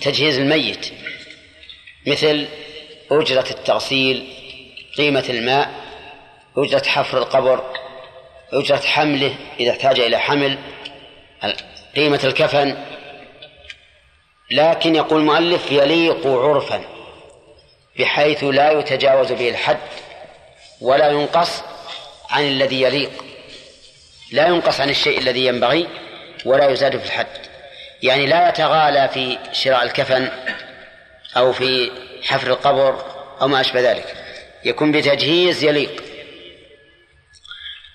تجهيز الميت. مثل أجرة التغسيل قيمة الماء أجرة حفر القبر أجرة حمله إذا احتاج إلى حمل. قيمة الكفن. لكن يقول المؤلف يليق عرفا بحيث لا يتجاوز به الحد ولا ينقص عن الذي يليق. لا ينقص عن الشيء الذي ينبغي ولا يزاد في الحد. يعني لا يتغالى في شراء الكفن أو في حفر القبر أو ما أشبه ذلك. يكون بتجهيز يليق.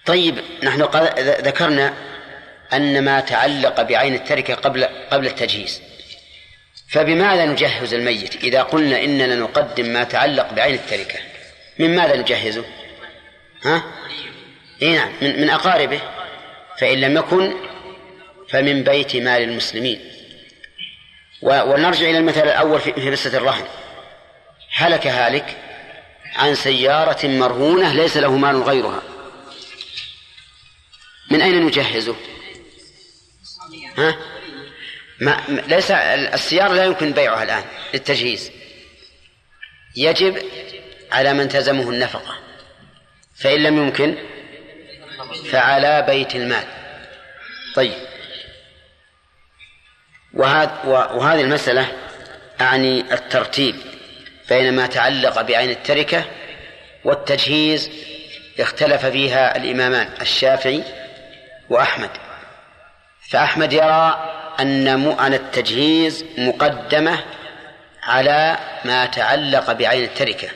طيب نحن ذكرنا أن ما تعلق بعين التركة قبل قبل التجهيز. فبماذا نجهز الميت إذا قلنا إننا نقدم ما تعلق بعين التركة؟ من ماذا نجهزه ها؟ اي نعم من, من أقاربه. فإن لم يكن فمن بيت مال المسلمين. ونرجع إلى المثال الأول في قصة الرهن. هلك هالك عن سيارة مرهونة ليس له مال غيرها. من أين نجهزه؟ ها؟ ما ليس السيارة لا يمكن بيعها الآن للتجهيز. يجب على من تلزمه النفقة. فإن لم يمكن فعلى بيت المال. طيب. وهذه المسألة أعني الترتيب بين ما تعلق بعين التركة والتجهيز اختلف فيها الإمامان الشافعي وأحمد. فأحمد يرى أن مؤن التجهيز مقدمة على ما تعلق بعين التركة.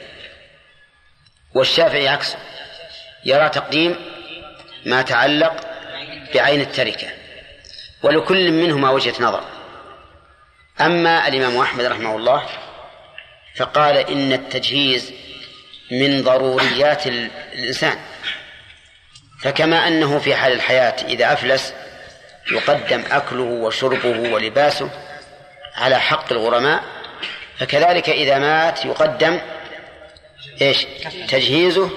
والشافعي عكسه يرى تقديم ما تعلق بعين التركة. ولكل منهما وجهة نظر. أما الإمام أحمد رحمه الله فقال إن التجهيز من ضروريات الإنسان. فكما أنه في حال الحياة إذا أفلس يقدم أكله وشربه ولباسه على حق الغرماء فكذلك إذا مات يقدم إيش؟ تجهيزه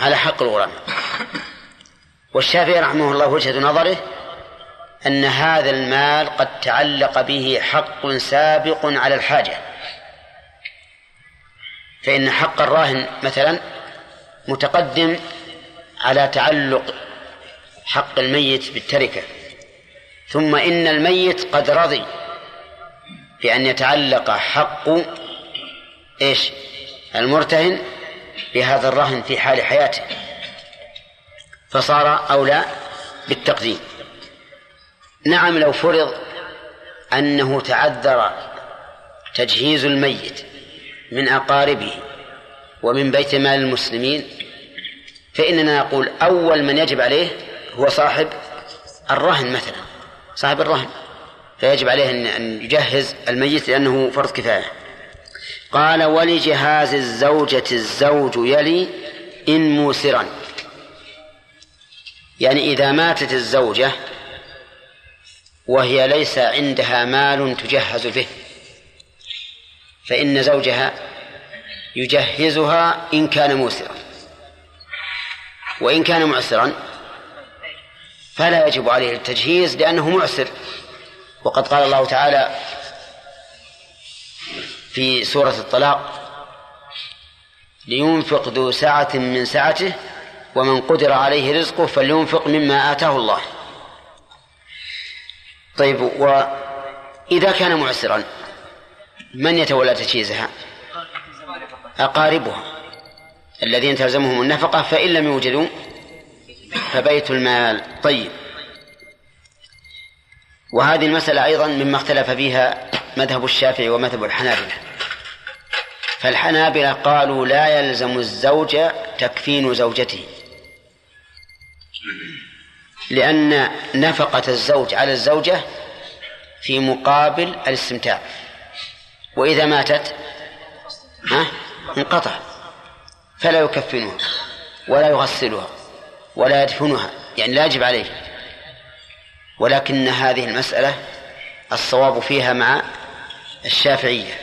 على حق الغرماء. والشافعي رحمه الله وجهة نظره أن هذا المال قد تعلق به حق سابق على الحاجة. فإن حق الراهن مثلا متقدم على تعلق حق الميت بالتركة. ثم إن الميت قد رضي بأن يتعلق حق إيش؟ المرتهن بهذا الرهن في حال حياته. فصار أولى بالتقديم. نعم لو فرض أنه تعذر تجهيز الميت من أقاربه ومن بيت مال المسلمين فإننا نقول أول من يجب عليه هو صاحب الرهن مثلا. صاحب الرهن فيجب عليه أن يجهز الميت لأنه فرض كفاية. قال ولجهاز الزوجة الزوج يلي إن موسرا. يعني إذا ماتت الزوجة وهي ليس عندها مال تجهز به فإن زوجها يجهزها إن كان موسرا. وإن كان معسرا فلا يجب عليه التجهيز لأنه معسر. وقد قال الله تعالى في سورة الطلاق لينفق ذو سعة من سعته ومن قدر عليه رزقه فلينفق مما آتاه الله. طيب وإذا كان معسرا من يتولى تجهيزها؟ أقاربها. الذين تلزمهم النفقة فإن لم يوجدوا فبيت المال. طيب. وهذه المسألة أيضا مما اختلف فيها مذهب الشافعي ومذهب الحنابلة. فالحنابلة قالوا لا يلزم الزوج تكفين زوجته. لأن نفقة الزوج على الزوجة في مقابل الاستمتاع. وإذا ماتت ها انقطع. فلا يكفنها ولا يغسلها. ولا يدفنها يعني لا يجب عليه. ولكن هذه المسألة الصواب فيها مع الشافعية.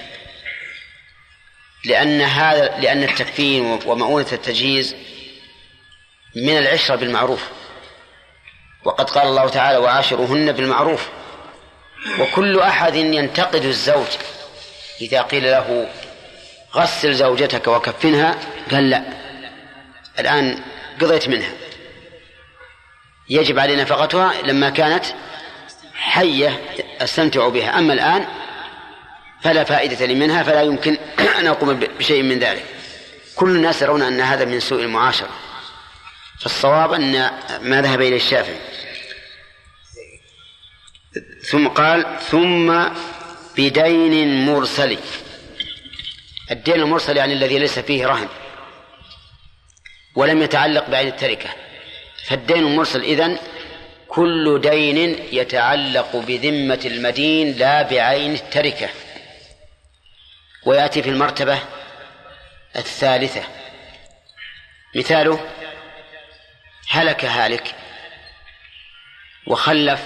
لأن هذا لأن التكفين ومؤونة التجهيز من العشرة بالمعروف. وقد قال الله تعالى وعاشروهن بالمعروف وكل أحد ينتقد الزوج. إذا قيل له غسل زوجتك وكفنها قال لا. الآن قضيت منها. يجب علي نفقتها لما كانت حية أستمتع بها. أما الآن فلا فائدة لي منها فلا يمكن *clears throat* أن أقوم بشيء من ذلك. كل الناس يرون أن هذا من سوء المعاشرة. فالصواب أن ما ذهب إليه الشافعي. ثم قال ثم بدين مرسل الدين المرسل يعني الذي ليس فيه رهن ولم يتعلق بعين التركة. فالدين المرسل إذن كل دين يتعلق بذمة المدين لا بعين التركة ويأتي في المرتبة الثالثة. مثاله هلك هالك وخلف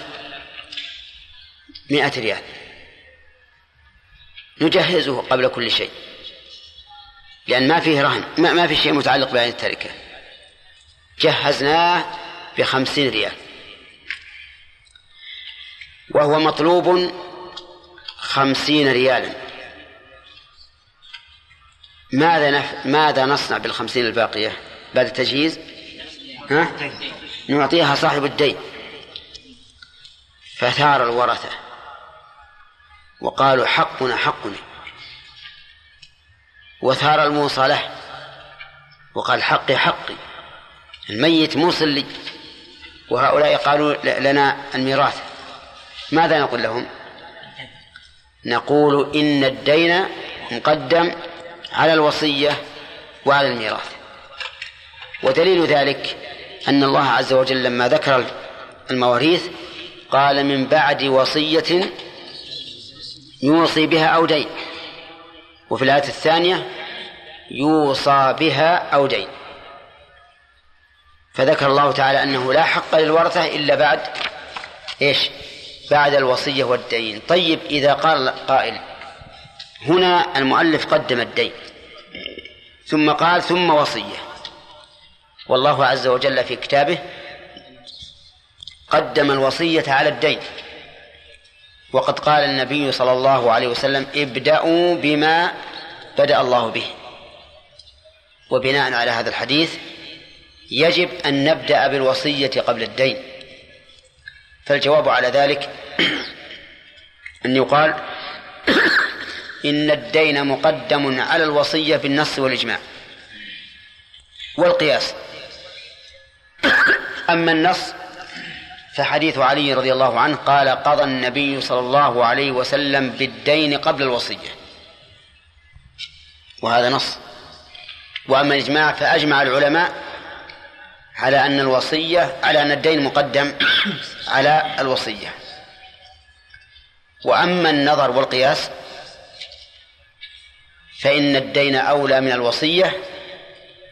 مئة ريال. نجهزه قبل كل شيء. لأن ما فيه رهن ما, ما في شيء متعلق بهذه التركة جهزناه بخمسين ريال. وهو مطلوب خمسين ريالا. ماذا نف... ماذا نصنع بالخمسين الباقية؟ بعد التجهيز؟ ها؟ نعطيها صاحب الدين. فثار الورثة. وقالوا حقنا حقنا. وثار الموصى له وقال حقي حقي. الميت موصل لي. وهؤلاء قالوا لنا الميراث. ماذا نقول لهم؟ نقول إن الدين مقدم على الوصية وعلى الميراث. ودليل ذلك أن الله عز وجل لما ذكر المواريث قال من بعد وصية يوصي بها أو دين. وفي الآية الثانية يوصى بها أو دين. فذكر الله تعالى أنه لا حق للورثة إلا بعد إيش؟ بعد الوصية والدين. طيب إذا قال قائل هنا المؤلف قدم الدين ثم قال ثم وصية. والله عز وجل في كتابه قدم الوصية على الدين. وقد قال النبي صلى الله عليه وسلم ابدأوا بما بدأ الله به. وبناء على هذا الحديث يجب أن نبدأ بالوصية قبل الدين. فالجواب على ذلك *clears throat* أن يقال *clears throat* إن الدين مقدم على الوصية بالنص والإجماع والقياس. *clears throat* أما النص فحديث علي رضي الله عنه قال قضى النبي صلى الله عليه وسلم بالدين قبل الوصية. وهذا نص. وأما الإجماع فأجمع العلماء على أن الوصية على أن الدين مقدم على الوصية. وأما النظر والقياس فإن الدين أولى من الوصية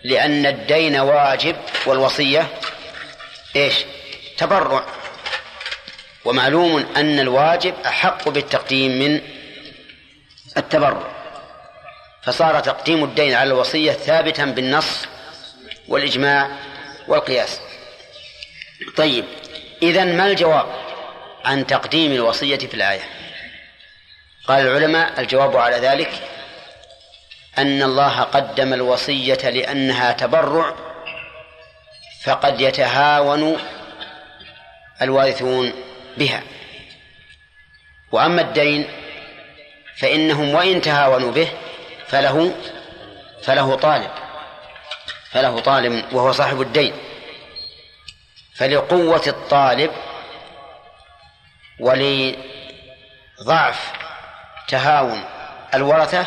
لأن الدين واجب والوصية إيش؟ تبرع. ومعلوم أن الواجب أحق بالتقديم من التبرع. فصار تقديم الدين على الوصية ثابتا بالنص والإجماع والقياس. طيب إذا ما الجواب عن تقديم الوصية في الآية؟ قال العلماء الجواب على ذلك أن الله قدم الوصية لأنها تبرع فقد يتهاون الوارثون بها. وأما الدين فإنهم وإن تهاونوا به فله فله طالب. فله طالب وهو صاحب الدين. فلقوة الطالب ولضعف تهاون الورثة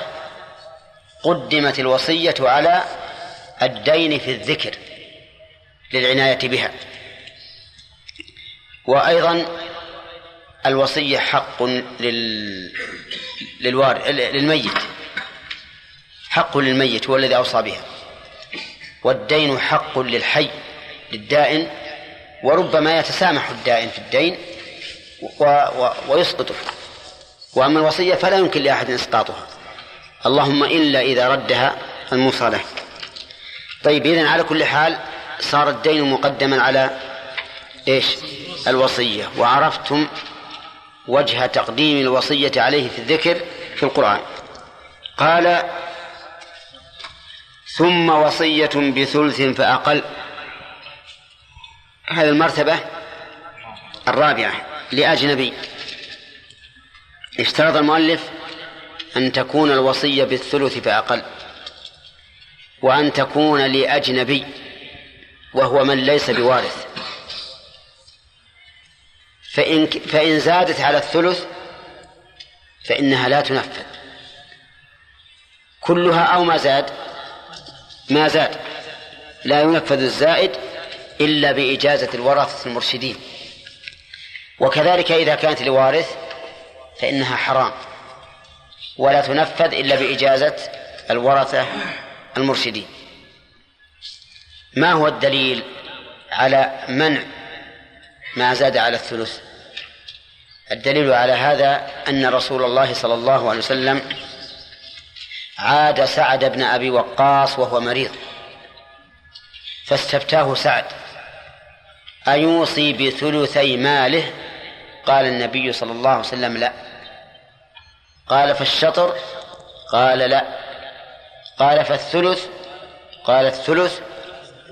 قدمت الوصية على الدين في الذكر للعناية بها. وأيضا الوصية حق لل... للوار... للميت. حق للميت هو الذي أوصى بها. والدين حق للحي للدائن وربما يتسامح الدائن في الدين و... و... ويسقطه وأما الوصية فلا يمكن لأحد إسقاطها. اللهم إلا إذا ردها الموصى له. طيب إذن على كل حال صار الدين مقدما على إيش؟ الوصية. وعرفتم وجه تقديم الوصية عليه في الذكر في القرآن. قال ثم وصية بثلث فأقل. هذه المرتبة الرابعة لأجنبي. اشترط المؤلف أن تكون الوصية بالثلث فأقل وأن تكون لأجنبي وهو من ليس بوارث. فإن فإن زادت على الثلث فإنها لا تنفذ. كلها أو ما زاد ما زاد. لا ينفذ الزائد إلا بإجازة الورثة المرشدين. وكذلك إذا كانت لوارث فإنها حرام. ولا تنفذ إلا بإجازة الورثة المرشدين. ما هو الدليل على منع ما زاد على الثلث؟ الدليل على هذا أن رسول الله صلى الله عليه وسلم عاد سعد بن أبي وقاص وهو مريض فاستفتاه سعد أيوصي بثلثي ماله؟ قال النبي صلى الله عليه وسلم لا. قال فالشطر؟ قال لا. قال فالثلث؟ قال الثلث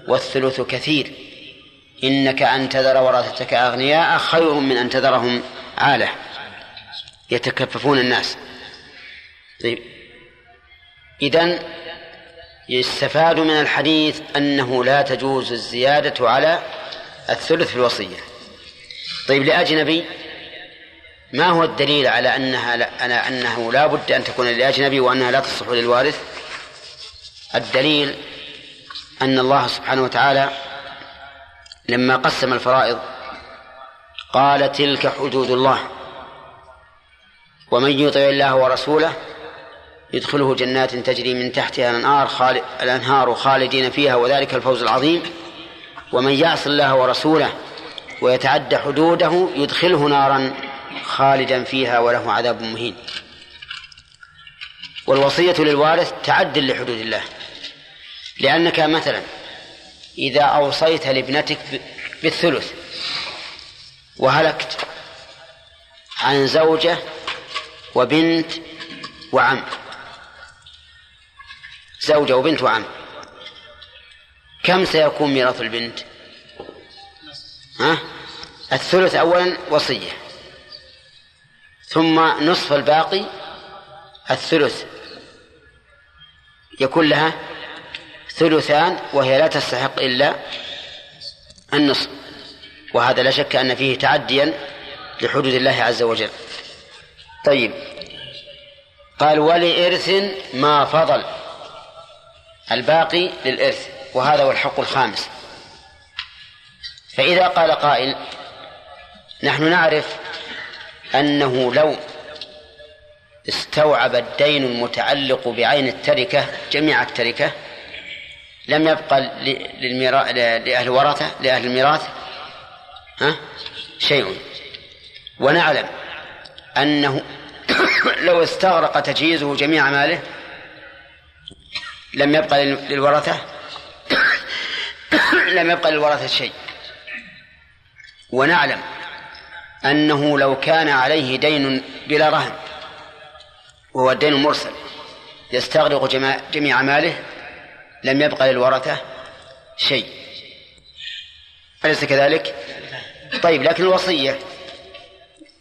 والثلث كثير. إنك أن تذر ورثتك أغنياء خير من أن تذرهم عالة. يتكففون الناس. طيب. إذن يستفاد من الحديث أنه لا تجوز الزيادة على الثلث في الوصية. طيب لأجنبي ما هو الدليل على أنها لا أنا أنه لا بد أن تكون لأجنبي وأنها لا تصلح للوارث؟ الدليل أن الله سبحانه وتعالى لما قسم الفرائض قال تلك حدود الله ومن يطع الله ورسوله يدخله جنات تجري من تحتها الأنهار الأنهار خالدين فيها وذلك الفوز العظيم. ومن يعص الله ورسوله ويتعدى حدوده يدخله نارا خالدا فيها وله عذاب مهين. والوصية للوارث تعد لحدود الله. لأنك مثلا إذا أوصيت لابنتك بالثلث وهلكت عن زوجة وبنت وعم زوجة وبنت وعم. كم سيكون ميراث البنت؟ ها؟ الثلث أولا وصية. ثم نصف الباقي الثلث. يكون لها ثلثان وهي لا تستحق إلا النصف. وهذا لا شك أن فيه تعديا لحدود الله عز وجل. طيب. قال ولإرث ما فضل. الباقي للإرث وهذا هو الحق الخامس. فإذا قال قائل نحن نعرف أنه لو استوعب الدين المتعلق بعين التركة جميع التركة لم يبقى لأهل الورثة لأهل الميراث ها؟ شيء. ونعلم أنه *coughs* لو استغرق تجهيزه جميع ماله لم يبقى للورثة؟ *coughs* لم يبقى للورثة شيء. ونعلم أنه لو كان عليه دين بلا رهن وهو الدين المرسل يستغرق جميع ماله لم يبقى للورثة شيء. أليس كذلك؟ طيب لكن الوصية.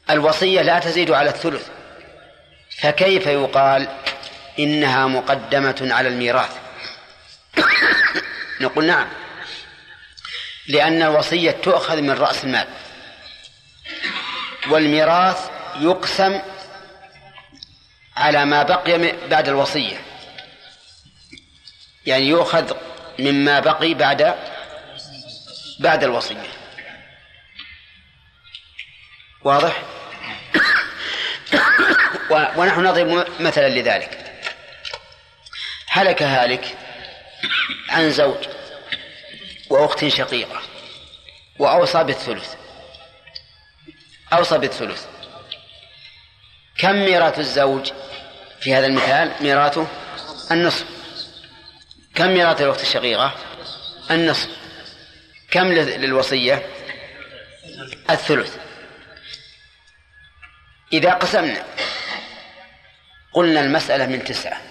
الوصية لا تزيد على الثلث. فكيف يقال إنها مقدمة على الميراث. نقول نعم. لأن الوصية تؤخذ من رأس المال. والميراث يقسم على ما بقي بعد الوصية. يعني يؤخذ مما بقي بعد بعد الوصية. واضح؟ *coughs* ونحن نضرب مثلا لذلك. هلك هالك عن زوج وأخت شقيقة وأوصى بالثلث أوصى بالثلث. كم ميراث الزوج في هذا المثال؟ ميراثه النصف. كم ميراث الأخت الشقيقة؟ النصف. كم للوصية؟ الثلث. إذا قسمنا قلنا المسألة من تسعة.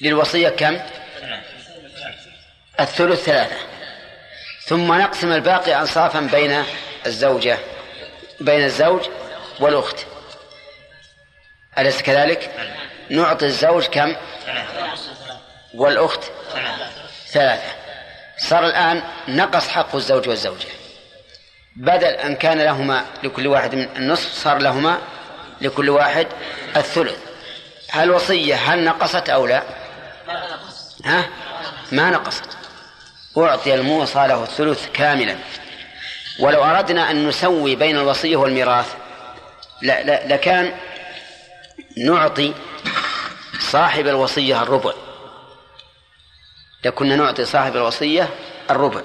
للوصية كم؟ الثلث ثلاثة. ثم نقسم الباقي أنصافا بين الزوجة بين الزوج والأخت. أليس كذلك؟ نعطي الزوج كم؟ والأخت ثلاثة. صار الآن نقص حق الزوج والزوجة. بدل أن كان لهما لكل واحد من النصف صار لهما لكل واحد الثلث. هل الوصية هل نقصت أو لا؟ ها؟ ما نقصت أعطي الموصى له الثلث كاملا. ولو أردنا أن نسوي بين الوصية والميراث لا لا لكان نعطي صاحب الوصية الربع. لكنا نعطي صاحب الوصية الربع.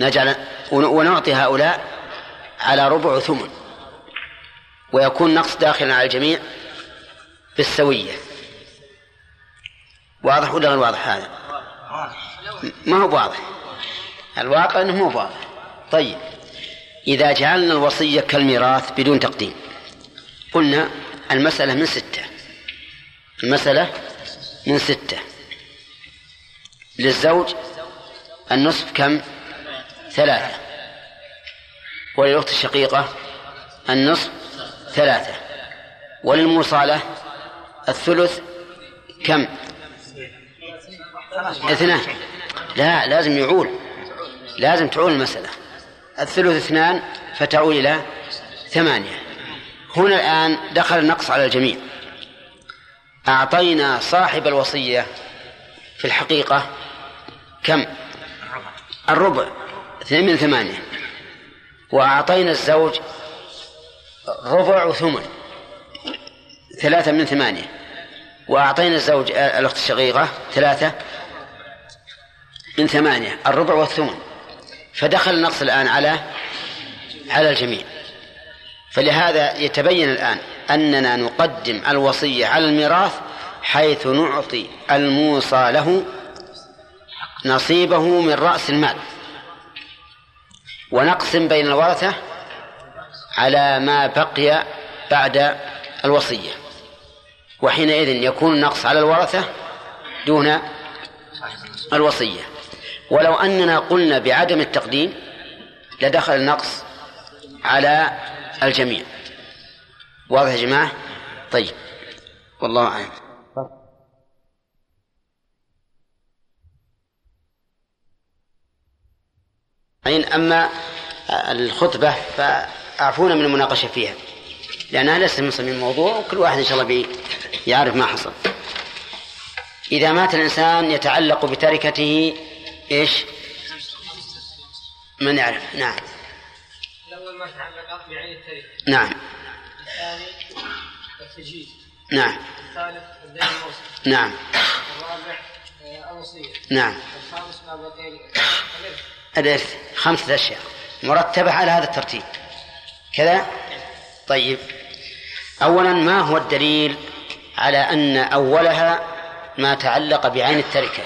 نجعل ونعطي هؤلاء على ربع ثمن. ويكون نقص داخلا على الجميع بالسوية. واضح ولا غير واضح هذا؟ ما هو واضح. الواقع إنه مو واضح. طيب. إذا جعلنا الوصية كالميراث بدون تقديم قلنا المسألة من ستة. المسألة من ستة. للزوج النصف كم؟ ثلاثة. وللأخت الشقيقة النصف ثلاثة. وللموصالة الثلث كم؟ اثنان. لا لازم يعول. لازم تعول المسألة. الثلث اثنان فتعول إلى ثمانية. هنا الآن دخل النقص على الجميع. أعطينا صاحب الوصية في الحقيقة كم؟ الربع. اثنين من ثمانية. وأعطينا الزوج ربع وثمن. ثلاثة من ثمانية. وأعطينا الزوج الأخت الشقيقة ثلاثة. من ثمانية الربع والثمن. فدخل النقص الآن على على الجميع. فلهذا يتبين الآن أننا نقدم الوصية على الميراث حيث نعطي الموصى له نصيبه من رأس المال. ونقسم بين الورثة على ما بقي بعد الوصية. وحينئذ يكون النقص على الورثة دون الوصية. ولو أننا قلنا بعدم التقديم لدخل النقص على الجميع. واضح يا جماعة؟ طيب. والله أعلم. أما الخطبة فأعفونا من المناقشة فيها لأنها ليست من صميم الموضوع وكل واحد إن شاء الله يعرف ما حصل. إذا مات الإنسان يتعلق بتركته إيش؟ من يعرف نعم. الأول ما تعلق بعين التركة نعم. الثاني التجهيز. نعم. الثالث الدين الموصل. نعم. الرابع آه، الوصية. نعم. الخامس ما بقي الإرث. الإرث. خمسة أشياء. مرتبة على هذا الترتيب. كذا؟ طيب. أولا ما هو الدليل على أن أولها ما تعلق بعين التركة؟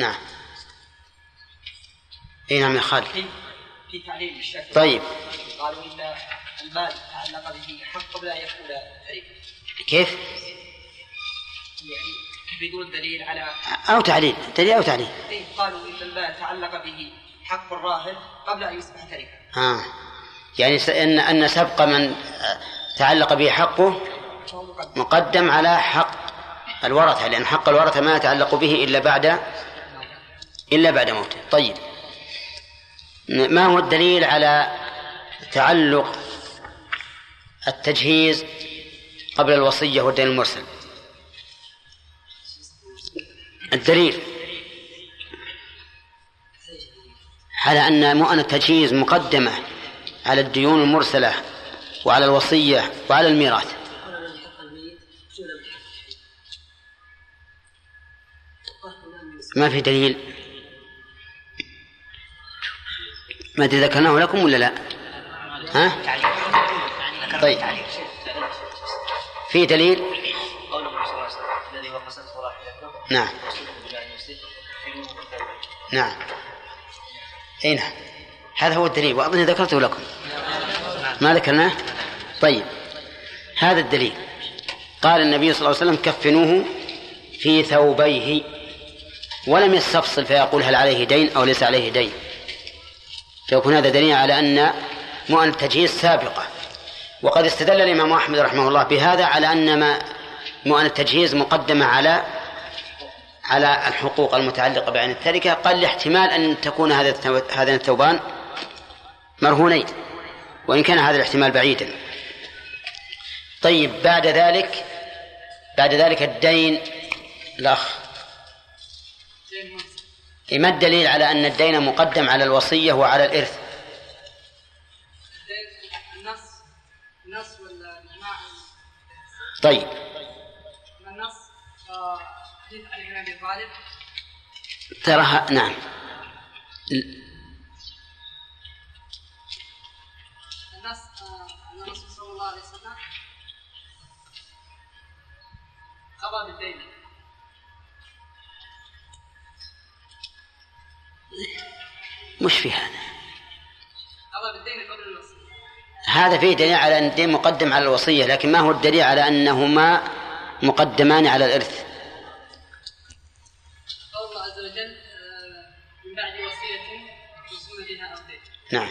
نعم. اي نعم يا خالد؟ في تعليل الشك طيب. قالوا إن المال تعلق به حق قبل أن يكون تركه كيف؟ يعني بدون دليل على أو تعليل. دليل أو تعليل. إيه، قالوا إن المال تعلق به حق الراهن قبل أن يصبح تركه آه. يعني إن أن سبق من تعلق به حقه مقدم على حق الورثة لأن حق الورثة ما يتعلق به إلا بعد إلا بعد موته. طيب. ما هو الدليل على تعلق التجهيز قبل الوصية والدين المرسل؟ الدليل على أن مؤن التجهيز مقدمة على الديون المرسلة وعلى الوصية وعلى الميراث. ما في دليل؟ ما أدري ذكرناه لكم ولا لا. ها؟ طيب. في دليل؟ نعم. نعم. إي نعم. هذا هو الدليل وأظن ذكرته لكم. ما ذكرناه؟ طيب. هذا الدليل. قال النبي صلى الله عليه وسلم كفنوه في ثوبيه ولم يستفصل فيقول هل عليه دين أو ليس عليه دين؟ فيكون هذا دليل على أن مؤن التجهيز سابقة. وقد استدل الإمام أحمد رحمه الله بهذا على أن ما مؤن التجهيز مقدمة على على الحقوق المتعلقة بعين التركة. قال لاحتمال أن تكون هذا هذين الثوبان مرهونين وإن كان هذا الاحتمال بعيدا. طيب بعد ذلك بعد ذلك الدين الأخ ما الدليل على أن الدين مقدم على الوصية وعلى الإرث؟ النص النص ولا الاجماع طيب. النص حديث علي بن أبي طالب. تراها نعم. النص أن الرسول صلى الله عليه وسلم قضى بالدين. مش في هذا. هذا فيه دليل على أن الدين مقدم على الوصية لكن ما هو الدليل على أنهما مقدمان على الإرث؟ الله عز وجل آه، من بعد وصية يوصون بها نعم.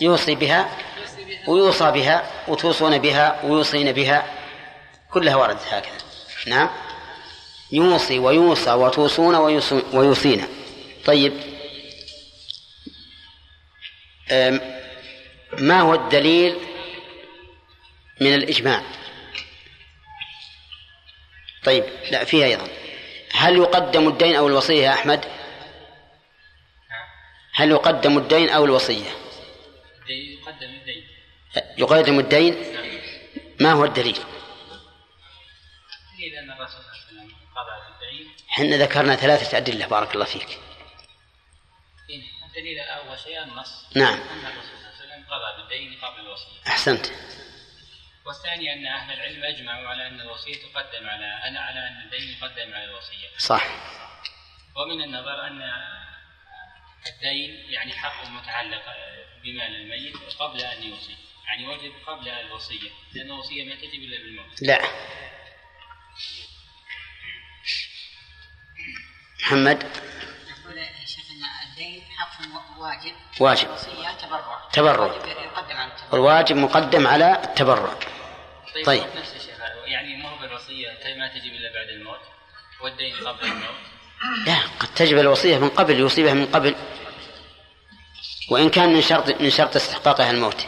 يوصي بها ويوصى بها وتوصون بها ويوصين بها كلها وردت هكذا. نعم. يوصي ويوصى وتوصون ويوصين. طيب. ما هو الدليل من الإجماع؟ طيب لا فيها أيضا. هل يقدم الدين أو الوصية يا أحمد؟ هل يقدم الدين أو الوصية؟ يقدم الدين. يقدم الدين ما هو الدليل؟ دليل أن الرسول صلى الله عليه وسلم قضى بالدين. حنا ذكرنا ثلاثة أدلة بارك الله فيك. الدليل اول شيء النص. نعم. أن الرسول صلى الله عليه وسلم قضى بالدين قبل الوصية. أحسنت. والثاني أن أهل العلم أجمعوا على أن الوصية تقدم على أنا على أن الدين يقدم على الوصية. صح. ومن النظر أن الدين يعني حق متعلق بمال الميت قبل أن يوصي. يعني وجب قبل الوصية. لأن الوصية ما تجب إلا بالموت. لا. محمد. ان الدين حق واجب. واجب. الوصيه تبرع. تبرع. والواجب مقدم على التبرع. طيب. نفس الشيء هذا. يعني مو بالوصية ما تجب إلا بعد الموت. والدين قبل الموت. لا قد تجب الوصية من قبل يوصي بها من قبل. وإن كان من شرط من شرط استحقاقها الموت.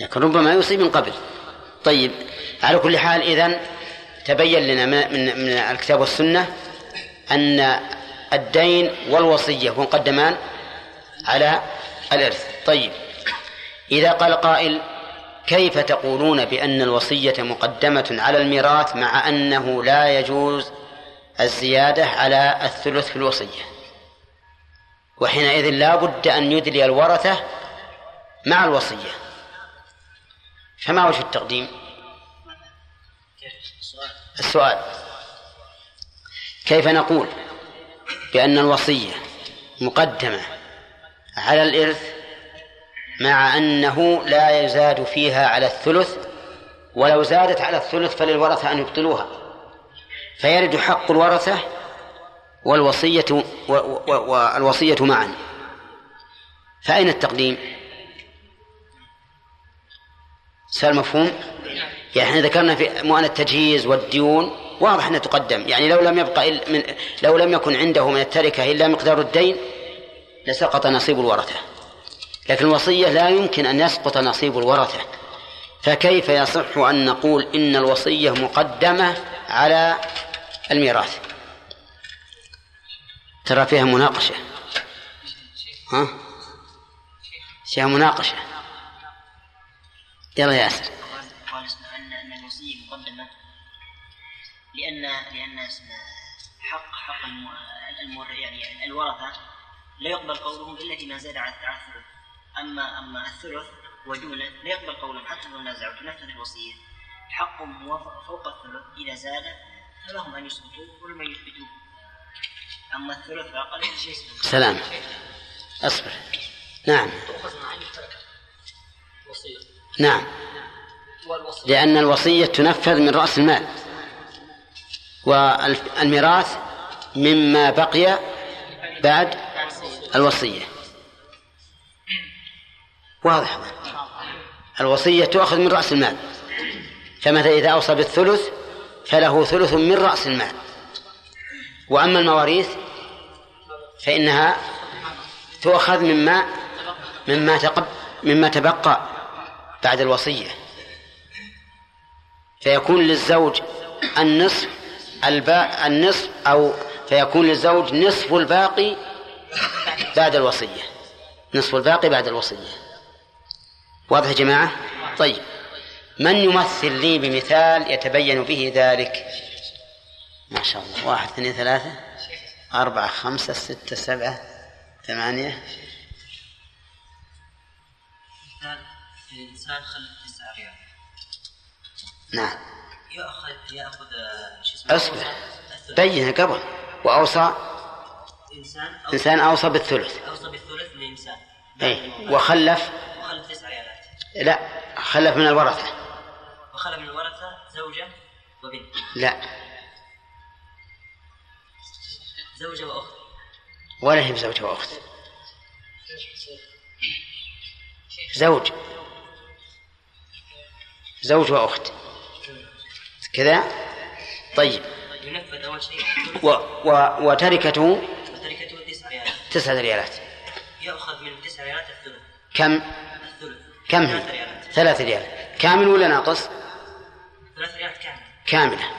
لكن ربما يوصي من قبل. طيب على كل حال إذن تبين لنا من, من, من الكتاب والسنة أن الدين والوصية مقدمان على الإرث. طيب. إذا قال قائل كيف تقولون بأن الوصية مقدمة على الميراث مع أنه لا يجوز الزيادة على الثلث في الوصية؟ وحينئذ لا بد أن يدلي الورثة مع الوصية. فما وجه التقديم؟ السؤال كيف نقول بأن الوصية مقدمة على الإرث مع أنه لا يزاد فيها على الثلث ولو زادت على الثلث فللورثة أن يبطلوها فيرد حق الورثة والوصية والوصية معا فأين التقديم؟ سؤال مفهوم؟ يعني إحنا ذكرنا في مؤن التجهيز والديون واضح انها تقدم. يعني لو لم يبقى إلا من لو لم يكن عنده من التركة إلا مقدار الدين لسقط نصيب الورثة. لكن الوصية لا يمكن أن يسقط نصيب الورثة. فكيف يصح أن نقول إن الوصية مقدمة على الميراث؟ ترى فيها مناقشة. ها؟ فيها مناقشة. يلا يا ياسر قال اسمع ان ان الوصيه مقدمه لأن لأن اسم حق حق الم- المور يعني الورثة لا يقبل قولهم إلا فيما زاد على الثلث. اما أما الثلث ودونه لا يقبل قولهم حتى لو نازعوا تنفذ الوصية. حقهم فوق الثلث إذا زاد فلهم أن يثبتوه ولم يثبتوه أما الثلث فاقل شيء سلام. أصبر. نعم. تؤخذ مع وصية. نعم. والوصية. لأن الوصية تنفذ من رأس المال. والميراث مما بقي بعد الوصية. واضح. الوصية تؤخذ من رأس المال. فمثلا إذا أوصى بالثلث فله ثلث من رأس المال. وأما المواريث فإنها تؤخذ مما مما تقب مما تبقى بعد الوصية. فيكون للزوج النصف الباء النصف أو فيكون للزوج نصف الباقي بعد الوصية. نصف الباقي بعد الوصية. واضح يا جماعة؟ طيب. من يمثل لي بمثال يتبين به ذلك؟ ما شاء الله. واحد اثنين ثلاثة. أربعة خمسة ستة سبعة ثمانية. مثال الإنسان خلف تسعة ريال. نعم. يأخذ يأخذ شو اسمه؟ الثلث. بينها قبل وأوصى إنسان أو- إنسان أوصى بالثلث. أوصى بالثلث لإنسان أي وخلف. وخلف تسع ريالات لا خلف من الورثة. وخلف من الورثة زوجة وبنت. لا. زوجة وأخت. ولا هي بزوجة وأخت. زوج. زوج وأخت. كذا؟ طيب. ينفذ و و وتركته وتركته تسع ريالات تسعة ريالات. يأخذ من تسع ريالات الثلث كم؟ الثلث كم هي؟ ريالات ثلاث ريال. كامل ولا ناقص؟ ثلاث ريالات كاملة. كاملة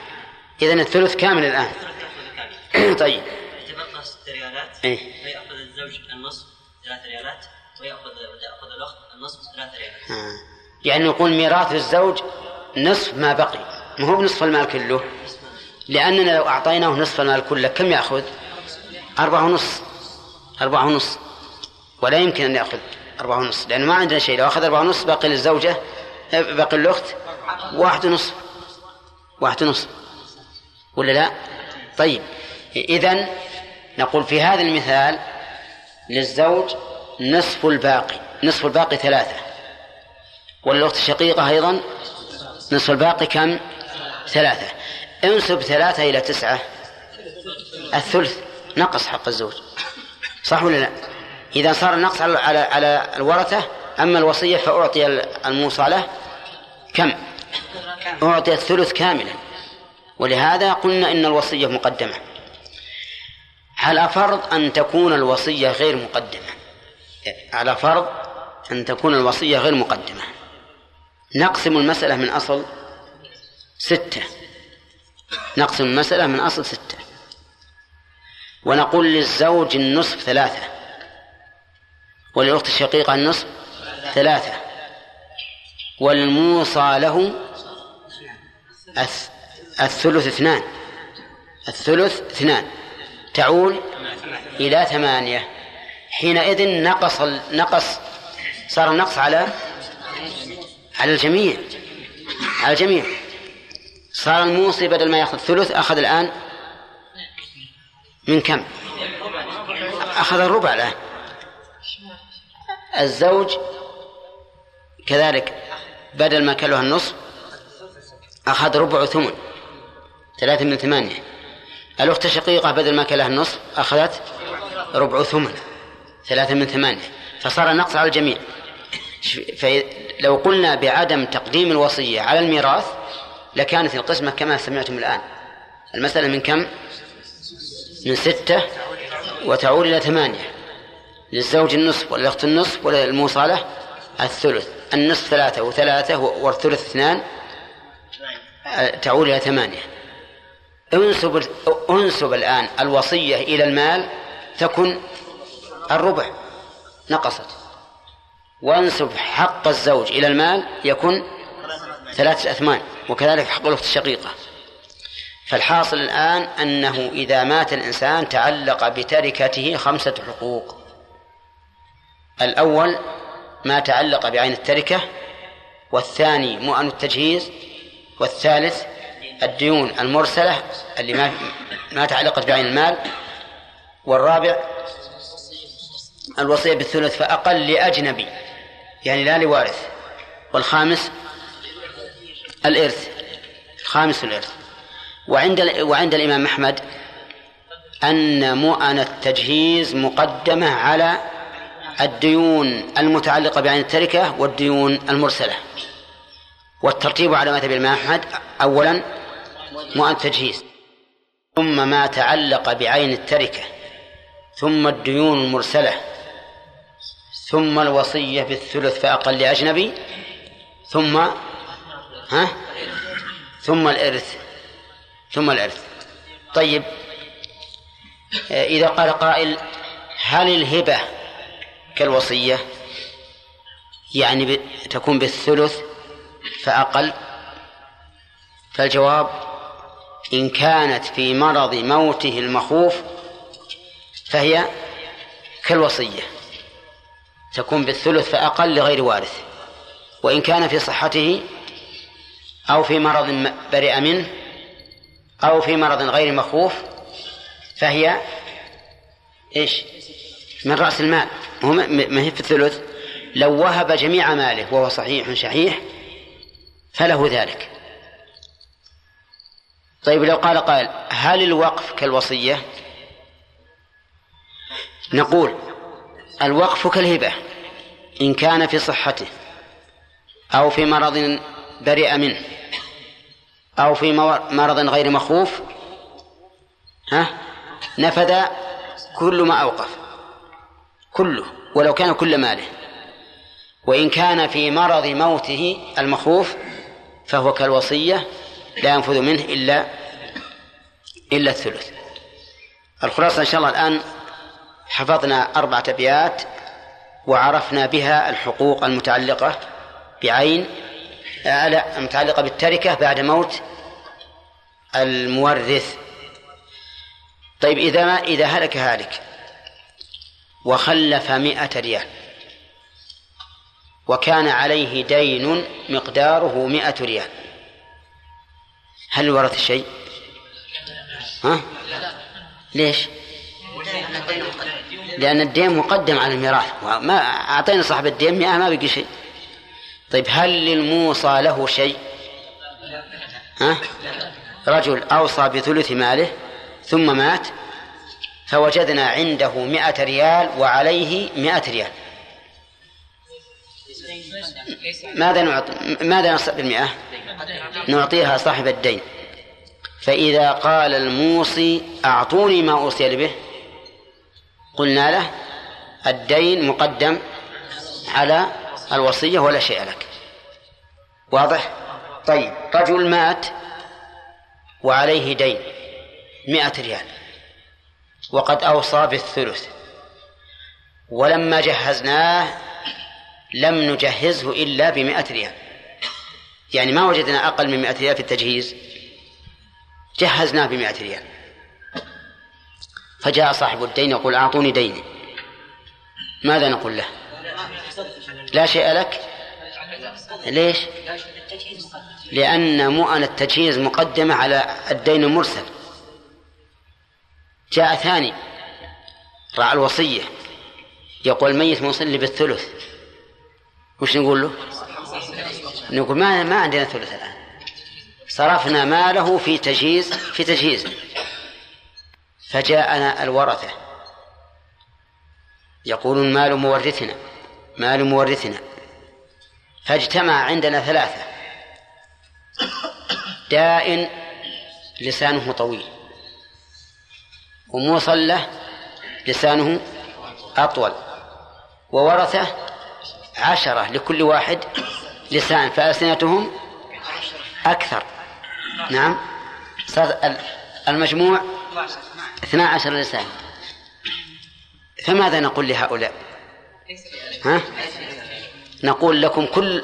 إذن الثلث كامل الآن. الثلث يأخذ كامل طيب. يتبقى ست ريالات إيه. فيأخذ الزوج النصف ثلاث ريالات ويأخذ وتأخذ الأخت النصف ثلاث ريالات آه. يعني نقول ميراث الزوج نصف ما بقي. ما هو بنصف المال كله؟ لأننا لو أعطيناه نصف المال كله كم يأخذ؟ أربعة ونص. أربعة ونص. ولا يمكن أن يأخذ أربعة ونص لأنه ما عندنا شيء. لو أخذ أربعة ونص باقي للزوجة باقي الأخت واحد ونصف واحد ونصف ولا لا؟ طيب. إذن نقول في هذا المثال للزوج نصف الباقي. نصف الباقي ثلاثة. والأخت الشقيقة أيضا نصف الباقي كم؟ ثلاثة. انسب ثلاثة إلى تسعة. الثلث نقص حق الزوج. صح ولا لا؟ إذا صار النقص على على الورثة أما الوصية فأعطي الموصى له كم؟ أعطي الثلث كاملا. ولهذا قلنا إن الوصية مقدمة. على فرض أن تكون الوصية غير مقدمة. على فرض أن تكون الوصية غير مقدمة. نقسم المسألة من أصل ستة. نقسم المسألة من أصل ستة. ونقول للزوج النصف ثلاثة. وللأخت الشقيقة النصف ثلاثة. والموصى له الث- الثلث اثنان. الثلث اثنان. تعول إلى ثمانية. حينئذ نقص نقص صار النقص على على الجميع. على الجميع. صار الموصي بدل ما ياخذ ثلث أخذ الآن من كم؟ أخذ الربع الآن. الزوج كذلك بدل ما له النصف أخذ ربع ثمن ثلاثة من ثمانية. الأخت الشقيقة بدل ما كان لها النصف أخذت ربع ثمن ثلاثة من ثمانية. فصار النقص على الجميع. فلو قلنا بعدم تقديم الوصية على الميراث لكانت القسمة كما سمعتم الآن. المسألة من كم؟ من ستة وتعود إلى ثمانية. للزوج النصف والأخت النصف وللموصلة الثلث. النصف ثلاثة وثلاثة والثلث اثنان تعود إلى ثمانية. انسب انسب الآن الوصية إلى المال تكن الربع نقصت. وانسب حق الزوج إلى المال يكن ثلاثة أثمان وكذلك حق الأخت الشقيقة. فالحاصل الآن أنه إذا مات الإنسان تعلق بتركته خمسة حقوق. الأول ما تعلق بعين التركة والثاني مؤن التجهيز والثالث الديون المرسلة اللي ما ما تعلقت بعين المال والرابع الوصية بالثلث فأقل لأجنبي يعني لا لوارث. والخامس الإرث الخامس الإرث. وعند وعند الإمام أحمد أن مؤن التجهيز مقدمة على الديون المتعلقة بعين التركة والديون المرسلة. والترتيب على مذهب الإمام أحمد أولا مؤن التجهيز. ثم ما تعلق بعين التركة ثم الديون المرسلة ثم الوصية بالثلث فأقل لأجنبي ثم ها؟ ثم الإرث. ثم الإرث. طيب. إذا قال قائل هل الهبة كالوصية؟ يعني تكون بالثلث فأقل؟ فالجواب إن كانت في مرض موته المخوف فهي كالوصية. تكون بالثلث فأقل لغير وارث. وإن كان في صحته أو في مرض برئ منه أو في مرض غير مخوف فهي إيش؟ من رأس المال. ما هي في الثلث؟ لو وهب جميع ماله وهو صحيح شحيح فله ذلك. طيب لو قال قائل هل الوقف كالوصية؟ نقول الوقف كالهبة إن كان في صحته أو في مرض برئ منه. أو في مرض غير مخوف. ها؟ نفذ كل ما أوقف. كله ولو كان كل ماله. وإن كان في مرض موته المخوف فهو كالوصية لا ينفذ منه إلا إلا الثلث. الخلاصة إن شاء الله الآن حفظنا أربعة أبيات وعرفنا بها الحقوق المتعلقة بعين آه لا المتعلقة بالتركة بعد موت المورث. طيب إذا ما إذا هلك هالك وخلف مئة ريال وكان عليه دين مقداره مئة ريال هل ورث شيء؟ ها؟ ليش؟ لأن الدين مقدم على الميراث ما أعطينا صاحب الدين مئة ما بقي شيء. طيب هل للموصى له شيء؟ ها؟ رجل أوصى بثلث ماله ثم مات فوجدنا عنده مئة ريال وعليه مئة ريال. ماذا نعطي ماذا نصنع بالمئة؟ نعطيها صاحب الدين. فإذا قال الموصي أعطوني ما أوصي به قلنا له الدين مقدم على الوصية ولا شيء لك. واضح؟ طيب رجل مات وعليه دين مئة ريال. وقد أوصى بالثلث. ولما جهزناه لم نجهزه إلا بمئة ريال. يعني ما وجدنا أقل من مئة ريال في التجهيز. جهزناه بمئة ريال. فجاء صاحب الدين يقول أعطوني ديني. ماذا نقول له؟ لا شيء لك؟ ليش؟ لأن مؤن التجهيز مقدمة على الدين المرسل جاء ثاني راعى الوصية. يقول الميت مصلي بالثلث. وش نقول له؟ نقول ما ما عندنا ثلث الآن. صرفنا ماله في تجهيز في تجهيز. فجاءنا الورثة. يقولون مال مورثنا. مال مورثنا. فاجتمع عندنا ثلاثة. داء لسانه طويل. وموصل له لسانه أطول. وورثة عشرة لكل واحد لسان فألسنتهم أكثر. نعم. المجموع اثنا عشر لسان. فماذا نقول لهؤلاء؟ ها؟ نقول لكم كل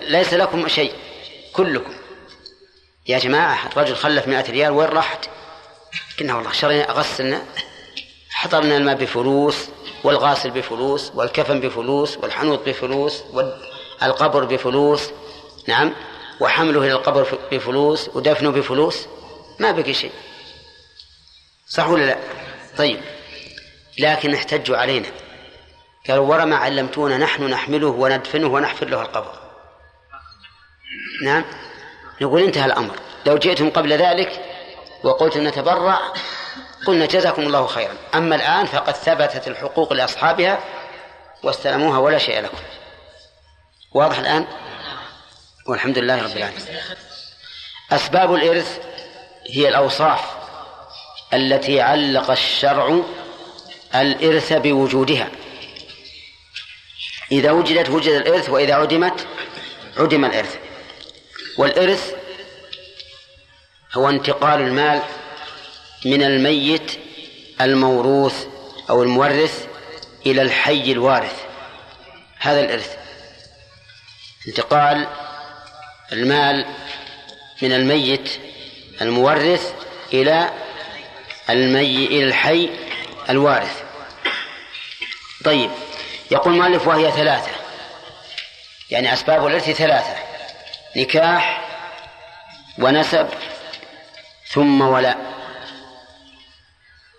ليس لكم شيء كلكم. يا جماعة رجل خلف مئة ريال وين راحت؟ قلنا والله شرينا غسلنا حضرنا الماء بفلوس والغاسل بفلوس والكفن بفلوس والحنوط بفلوس والقبر بفلوس نعم؟ وحمله إلى القبر بفلوس ودفنه بفلوس. ما بقي شيء. صح ولا لا؟ طيب. لكن احتجوا علينا. قالوا ورا ما علمتونا نحن نحمله وندفنه ونحفر له القبر. نعم؟ نقول انتهى الأمر. لو جئتم قبل ذلك وقلتم نتبرع قلنا جزاكم الله خيرا. أما الآن فقد ثبتت الحقوق لأصحابها واستلموها ولا شيء لكم. واضح الآن؟ والحمد لله رب العالمين. أسباب الإرث هي الأوصاف التي علق الشرع الإرث بوجودها. إذا وجدت وجد الإرث وإذا عدمت عدم الإرث. والإرث هو انتقال المال من الميت الموروث أو المورث إلى الحي الوارث. هذا الإرث. انتقال المال من الميت المورث إلى المي إلى الحي الوارث. طيب. يقول المؤلف وهي ثلاثة. يعني أسباب الإرث ثلاثة نكاح ونسب ثم ولاء.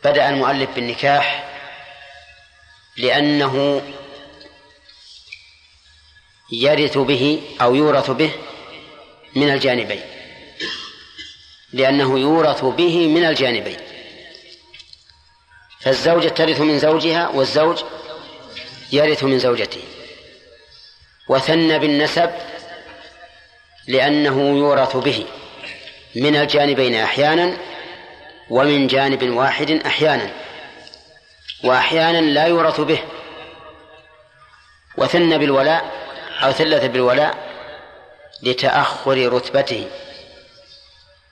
بدأ المؤلف بالنكاح لأنه يرث به أو يورث به من الجانبين. لأنه يورث به من الجانبين. فالزوجة ترث من زوجها والزوج يرث من زوجته وثنى بالنسب لأنه يورث به من الجانبين أحيانا ومن جانب واحد أحيانا وأحيانا لا يورث به وثنى بالولاء أو ثلث بالولاء لتأخر رتبته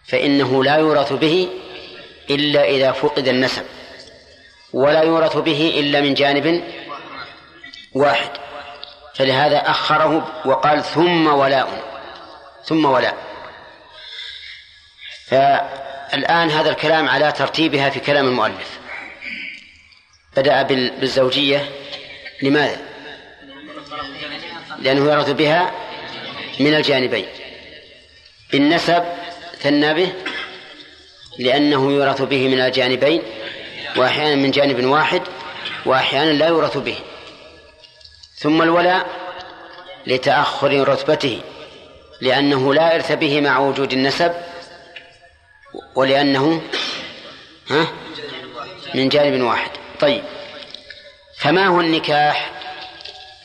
فإنه لا يورث به إلا إذا فقد النسب ولا يورث به إلا من جانب واحد. فلهذا أخره وقال ثم ولاء. ثم ولاء. فالآن هذا الكلام على ترتيبها في كلام المؤلف. بدأ بالزوجية. لماذا؟ لأنه يرث بها من الجانبين. بالنسب ثنى به لأنه يورث به من الجانبين وأحيانا من جانب واحد وأحيانا لا يورث به. ثم الولاء لتأخر رتبته لأنه لا إرث به مع وجود النسب ولأنه ها؟ من جانب واحد. طيب. فما هو النكاح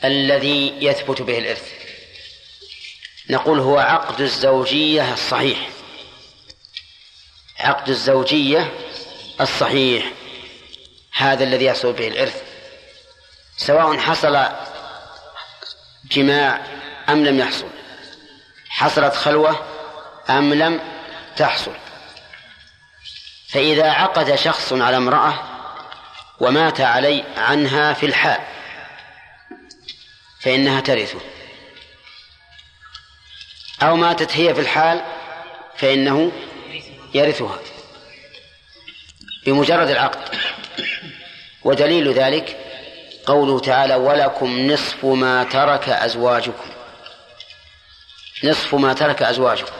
الذي يثبت به الإرث؟ نقول هو عقد الزوجية الصحيح. عقد الزوجية الصحيح. هذا الذي يحصل به الإرث. سواء حصل جماع أم لم يحصل؟ حصلت خلوة أم لم تحصل. فإذا عقد شخص على امرأة ومات علي عنها في الحال فإنها ترثه. أو ماتت هي في الحال فإنه يرثها. بمجرد العقد. ودليل ذلك قوله تعالى ولكم نصف ما ترك أزواجكم. نصف ما ترك أزواجكم.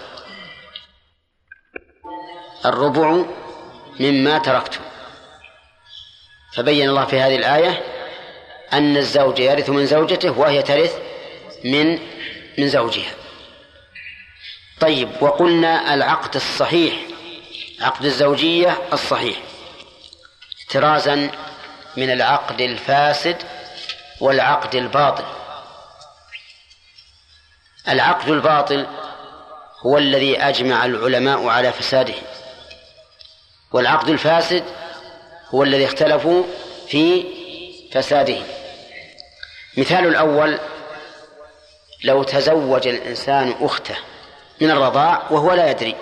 الربع مما تركتم. فبين الله في هذه الآية أن الزوج يرث من زوجته وهي ترث من من زوجها. طيب وقلنا العقد الصحيح عقد الزوجية الصحيح. احترازا من العقد الفاسد والعقد الباطل. العقد الباطل هو الذي أجمع العلماء على فساده. والعقد الفاسد هو الذي اختلفوا في فساده. مثال الأول لو تزوج الإنسان أخته من الرضاع وهو لا يدري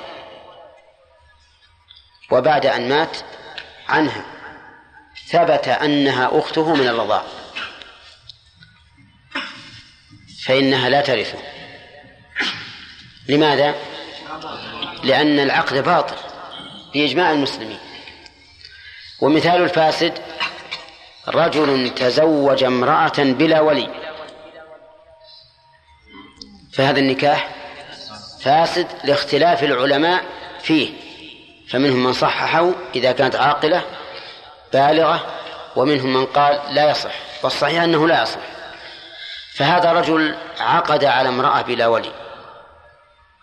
وبعد أن مات عنها ثبت أنها أخته من الرضاع. فإنها لا ترثه. لماذا؟ لأن العقد باطل بإجماع المسلمين. ومثال الفاسد رجل تزوج امرأة بلا ولي. فهذا النكاح فاسد لاختلاف العلماء فيه فمنهم من صححه إذا كانت عاقلة بالغة ومنهم من قال لا يصح والصحيح أنه لا يصح فهذا رجل عقد على امرأة بلا ولي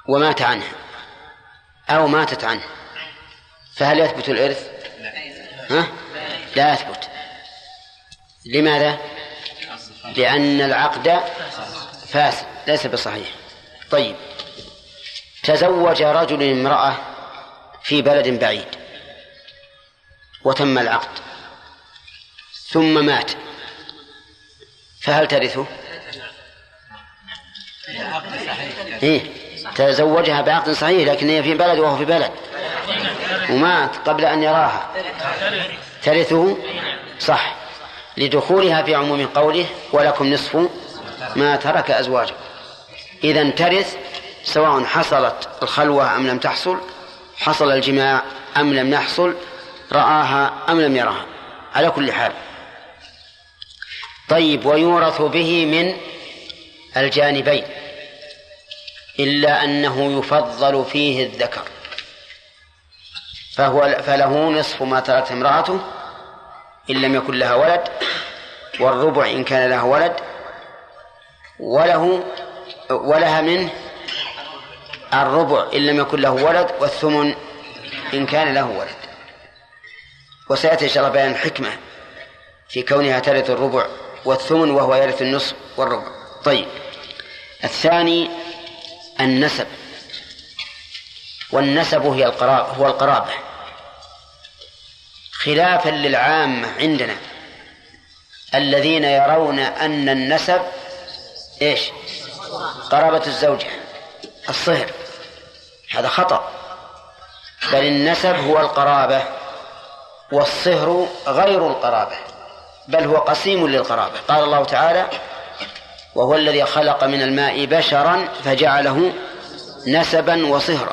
ومات عنها أو ماتت عنه فهل يثبت الإرث؟ ها؟ لا يثبت لماذا؟ لأن العقد فاسد ليس بصحيح طيب تزوج رجل امرأة في بلد بعيد وتم العقد. ثم مات. فهل ترثه؟ إيه تزوجها بعقد صحيح لكن هي في بلد وهو في بلد. ومات قبل أن يراها. ترثه؟ صح. لدخولها في عموم قوله ولكم نصف ما ترك أزواجه إذا ترث سواء حصلت الخلوة أم لم تحصل حصل الجماع أم لم يحصل رآها أم لم يرها؟ على كل حال. طيب ويورث به من الجانبين إلا أنه يفضل فيه الذكر. فهو فله نصف ما تركت امرأته إن لم يكن لها ولد والربع إن كان لها ولد وله ولها منه الربع إن لم يكن له ولد والثمن إن كان له ولد. وسيأتي إن شاء الله بيان الحكمة في كونها ترث الربع والثمن وهو يرث النصف والربع. طيب. الثاني النسب. والنسب هي القرابة هو القرابة. خلافا للعامة عندنا. الذين يرون أن النسب إيش؟ قرابة الزوجة. الصهر. هذا خطأ. بل النسب هو القرابة. والصهر غير القرابة بل هو قسيم للقرابة. قال الله تعالى وهو الذي خلق من الماء بشرا فجعله نسبا وصهرا.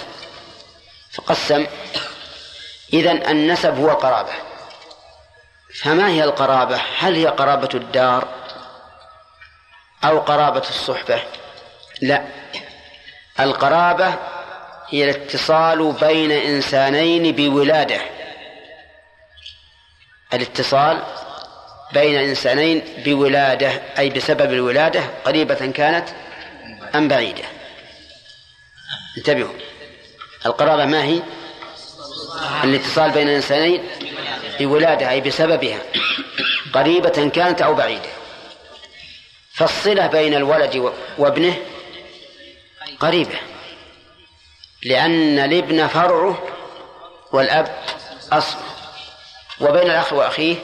فقسم إذن النسب هو القرابة. فما هي القرابة؟ هل هي قرابة الدار أو قرابة الصحبة؟ لا. القرابة هي الاتصال بين إنسانين بولادة. الاتصال بين إنسانين بولادة أي بسبب الولادة قريبة كانت أم بعيدة. انتبهوا. القرابة ما هي؟ الاتصال بين الإنسانين بولادة أي بسببها قريبة كانت أو بعيدة. فالصلة بين الولد وابنه قريبة لأن الابن فرعه والأب أصله وبين الأخ وأخيه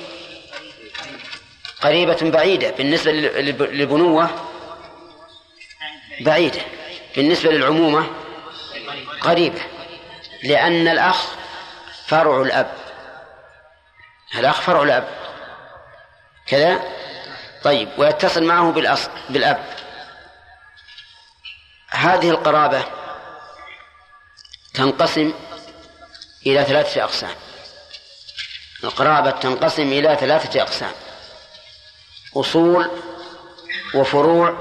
قريبة بعيدة بالنسبة للبنوة بعيدة. بالنسبة للعمومة قريبة. لأن الأخ فرع الأب. الأخ فرع الأب. كذا؟ طيب ويتصل معه بالأصل بالأب. هذه القرابة تنقسم إلى ثلاثة أقسام. القرابة تنقسم إلى ثلاثة أقسام أصول وفروع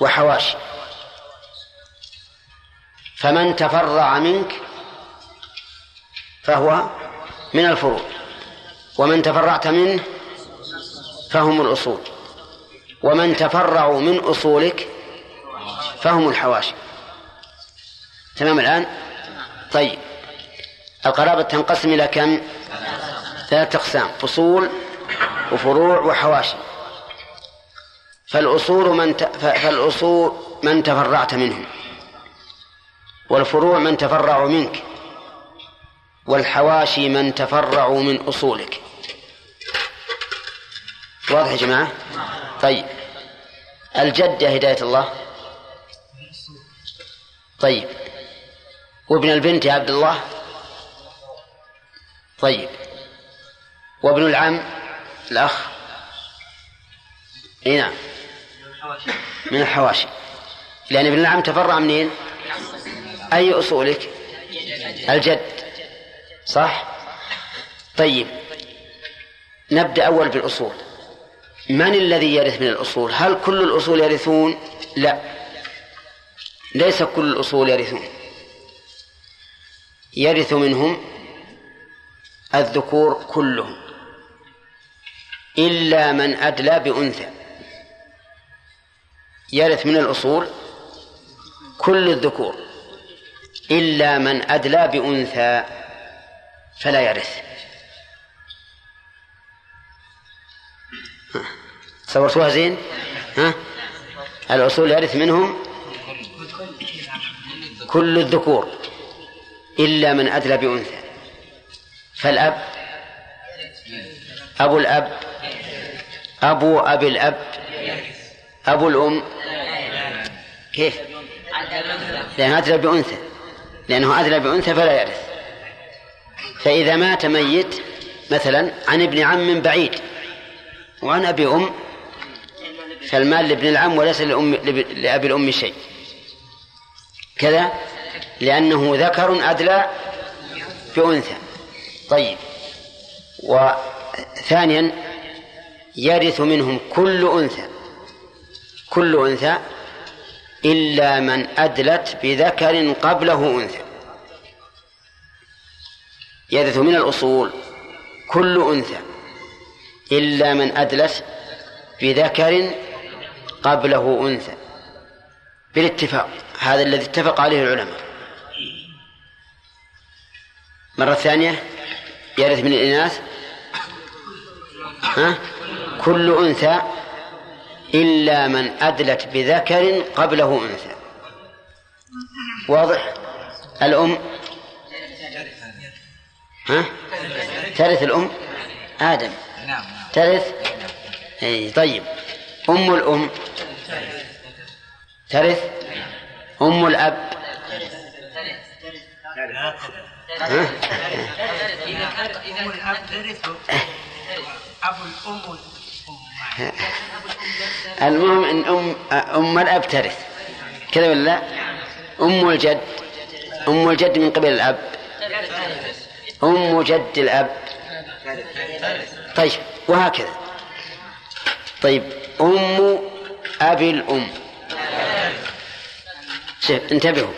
وحواشي. فمن تفرع منك فهو من الفروع ومن تفرعت منه فهم الأصول ومن تفرعوا من أصولك فهم الحواشي. تمام الآن؟ طيب القرابة تنقسم إلى كم؟ ثلاثة أقسام أصول وفروع وحواشي فالأصول من ت... فالأصول من تفرعت منهم. والفروع من تفرعوا منك. والحواشي من تفرعوا من أصولك. واضح يا جماعة؟ طيب. الجدة هداية الله. طيب. وابن البنت يا عبد الله. طيب. وابن العم الأخ إي نعم من الحواشي لأن ابن العم تفرع منين؟ أي أصولك؟ الجد صح؟ طيب نبدأ أول بالأصول من الذي يرث من الأصول؟ هل كل الأصول يرثون؟ لا ليس كل الأصول يرثون يرث منهم الذكور كلهم إلا من أدلى بأنثى. يرث من الأصول كل الذكور. إلا من أدلى بأنثى فلا يرث. صورتوها زين؟ ها؟ الأصول يرث منهم كل الذكور. إلا من أدلى بأنثى. فالأب؟ أبو الأب أبو أبي الأب. أبو الأم. كيف؟ لأنه أدلى بأنثى. لأنه أدلى بأنثى فلا يرث فإذا مات ميت مثلا عن ابن عم بعيد. وعن أبي أم فالمال لابن العم وليس لأم لأبي الأم شيء. كذا؟ لأنه ذكر أدلى بأنثى. طيب. وثانيا يرث منهم كل أنثى كل أنثى إلا من أدلت بذكر قبله أنثى. يرث من الأصول كل أنثى إلا من أدلت بذكر قبله أنثى. بالاتفاق هذا الذي اتفق عليه العلماء. مرة ثانية يرث من الإناث. ها؟ كل أنثى إلا من أدلت بذكر قبله أنثى. واضح؟ الأم؟ ها؟ ترث الأم؟ آدم. ترث؟ أي طيب. أم الأم؟ ترث؟ أم الأب؟ أم الأب ترث أبو الأم *laughs* المهم إن ام أم الأب ترث. كذا ولا لا؟ أم الجد. أم الجد من قبل الأب. أم جد الأب. طيب وهكذا. طيب أم ابي الأم. شوف انتبهوا.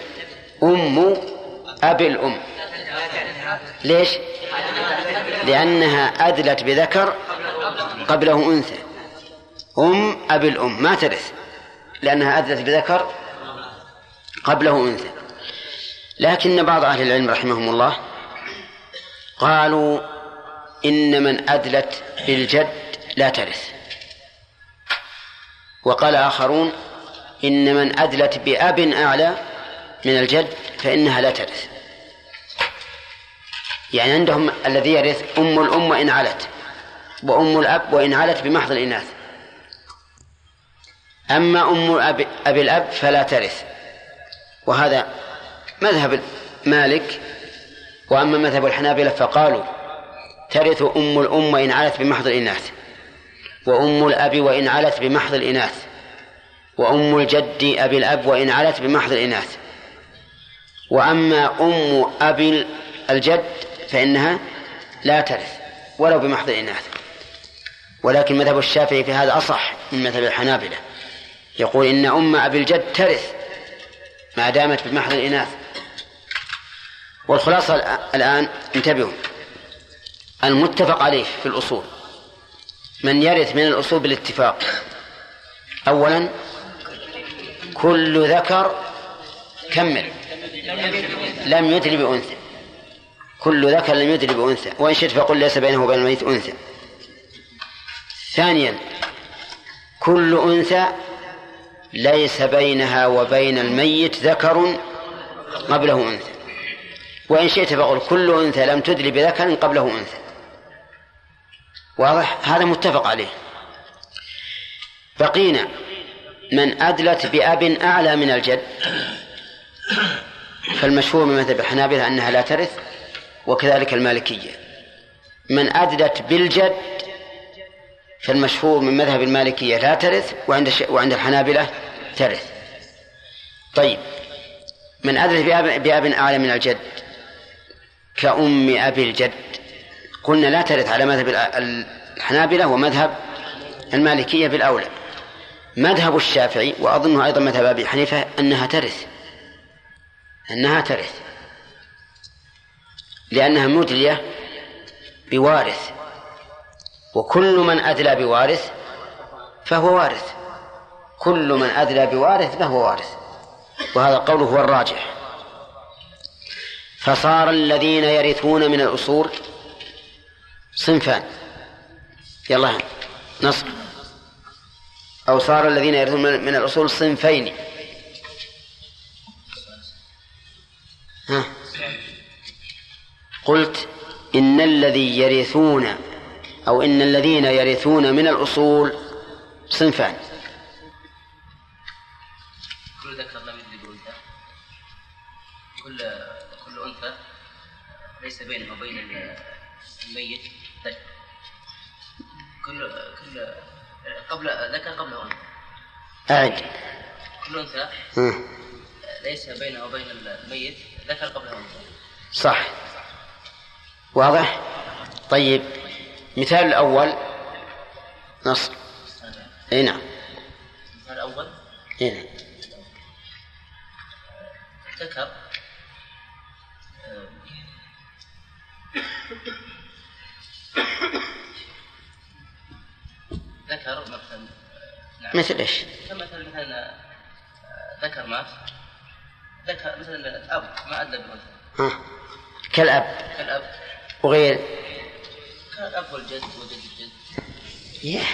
أم ابي الأم. ليش؟ لأنها أدلت بذكر قبله أنثى. أم أبي الأم ما ترث لأنها أدلت بذكر قبله أنثى. لكن بعض أهل العلم رحمهم الله قالوا إن من أدلت بالجد لا ترث. وقال آخرون إن من أدلت بأب أعلى من الجد فإنها لا ترث. يعني عندهم الذي يرث أم الأم وإن علت وأم الأب وإن علت بمحض الإناث. أما أم أبي, أبي الأب فلا ترث. وهذا مذهب مالك وأما مذهب الحنابلة فقالوا ترث أم الأم وإن علت بمحض الإناث وأم الأب وإن علت بمحض الإناث وأم الجد أبي الأب وإن علت بمحض الإناث. وأما أم أبي الجد فإنها لا ترث ولو بمحض الإناث. ولكن مذهب الشافعي في هذا أصح من مذهب الحنابلة. يقول إن أم أبي الجد ترث ما دامت بمحض الإناث. والخلاصة الآن انتبهوا. المتفق عليه في الأصول. من يرث من الأصول بالاتفاق. أولا كل ذكر كمل. لم يدري بأنثى. كل ذكر لم يدري بأنثى. وإن شئت فقل ليس بينه وبين الميت أنثى. ثانيا كل أنثى ليس بينها وبين الميت ذكر قبله أنثى. وإن شئت فقل كل أنثى لم تدري بذكر قبله أنثى. واضح؟ هذا متفق عليه. بقينا من أدلت بأب أعلى من الجد. فالمشهور من مذهب الحنابلة أنها لا ترث وكذلك المالكية. من أدلت بالجد فالمشهور من مذهب المالكية لا ترث وعند وعند الحنابلة ترث طيب من أدلت بأب, بأب أعلى من الجد كأم أبي الجد. قلنا لا ترث على مذهب الحنابلة ومذهب المالكية بالأولى. مذهب الشافعي وأظنه أيضا مذهب أبي حنيفة أنها ترث. أنها ترث. لأنها مدلية بوارث. وكل من أدلى بوارث فهو وارث. كل من أدلى بوارث فهو وارث. وهذا القول هو الراجح. فصار الذين يرثون من الأصول صنفان. يلا نصر. أو صار الذين يرثون من الأصول صنفين. ها؟ قلت إن الذي يرثون أو إن الذين يرثون من الأصول صنفان. كل كل أنثى ليس بينه وبين الميت. ذكر كل كل قبل ذكر قبل أنثى. أعد. كل أنثى ليس بينه وبين الميت. ذكر قبل أنثى. صح. واضح؟ طيب. مثال الأول. نص. إي نعم. المثال الأول. إي نعم. ذكر ذكر مثلا نعم. مثل إيش؟ كمثل مثلا ذكر مات ذكر مثلا الأب ما أدى بالأنثى. ها كالأب. كالأب. وغير؟ كالأب والجد وجد الجد. يا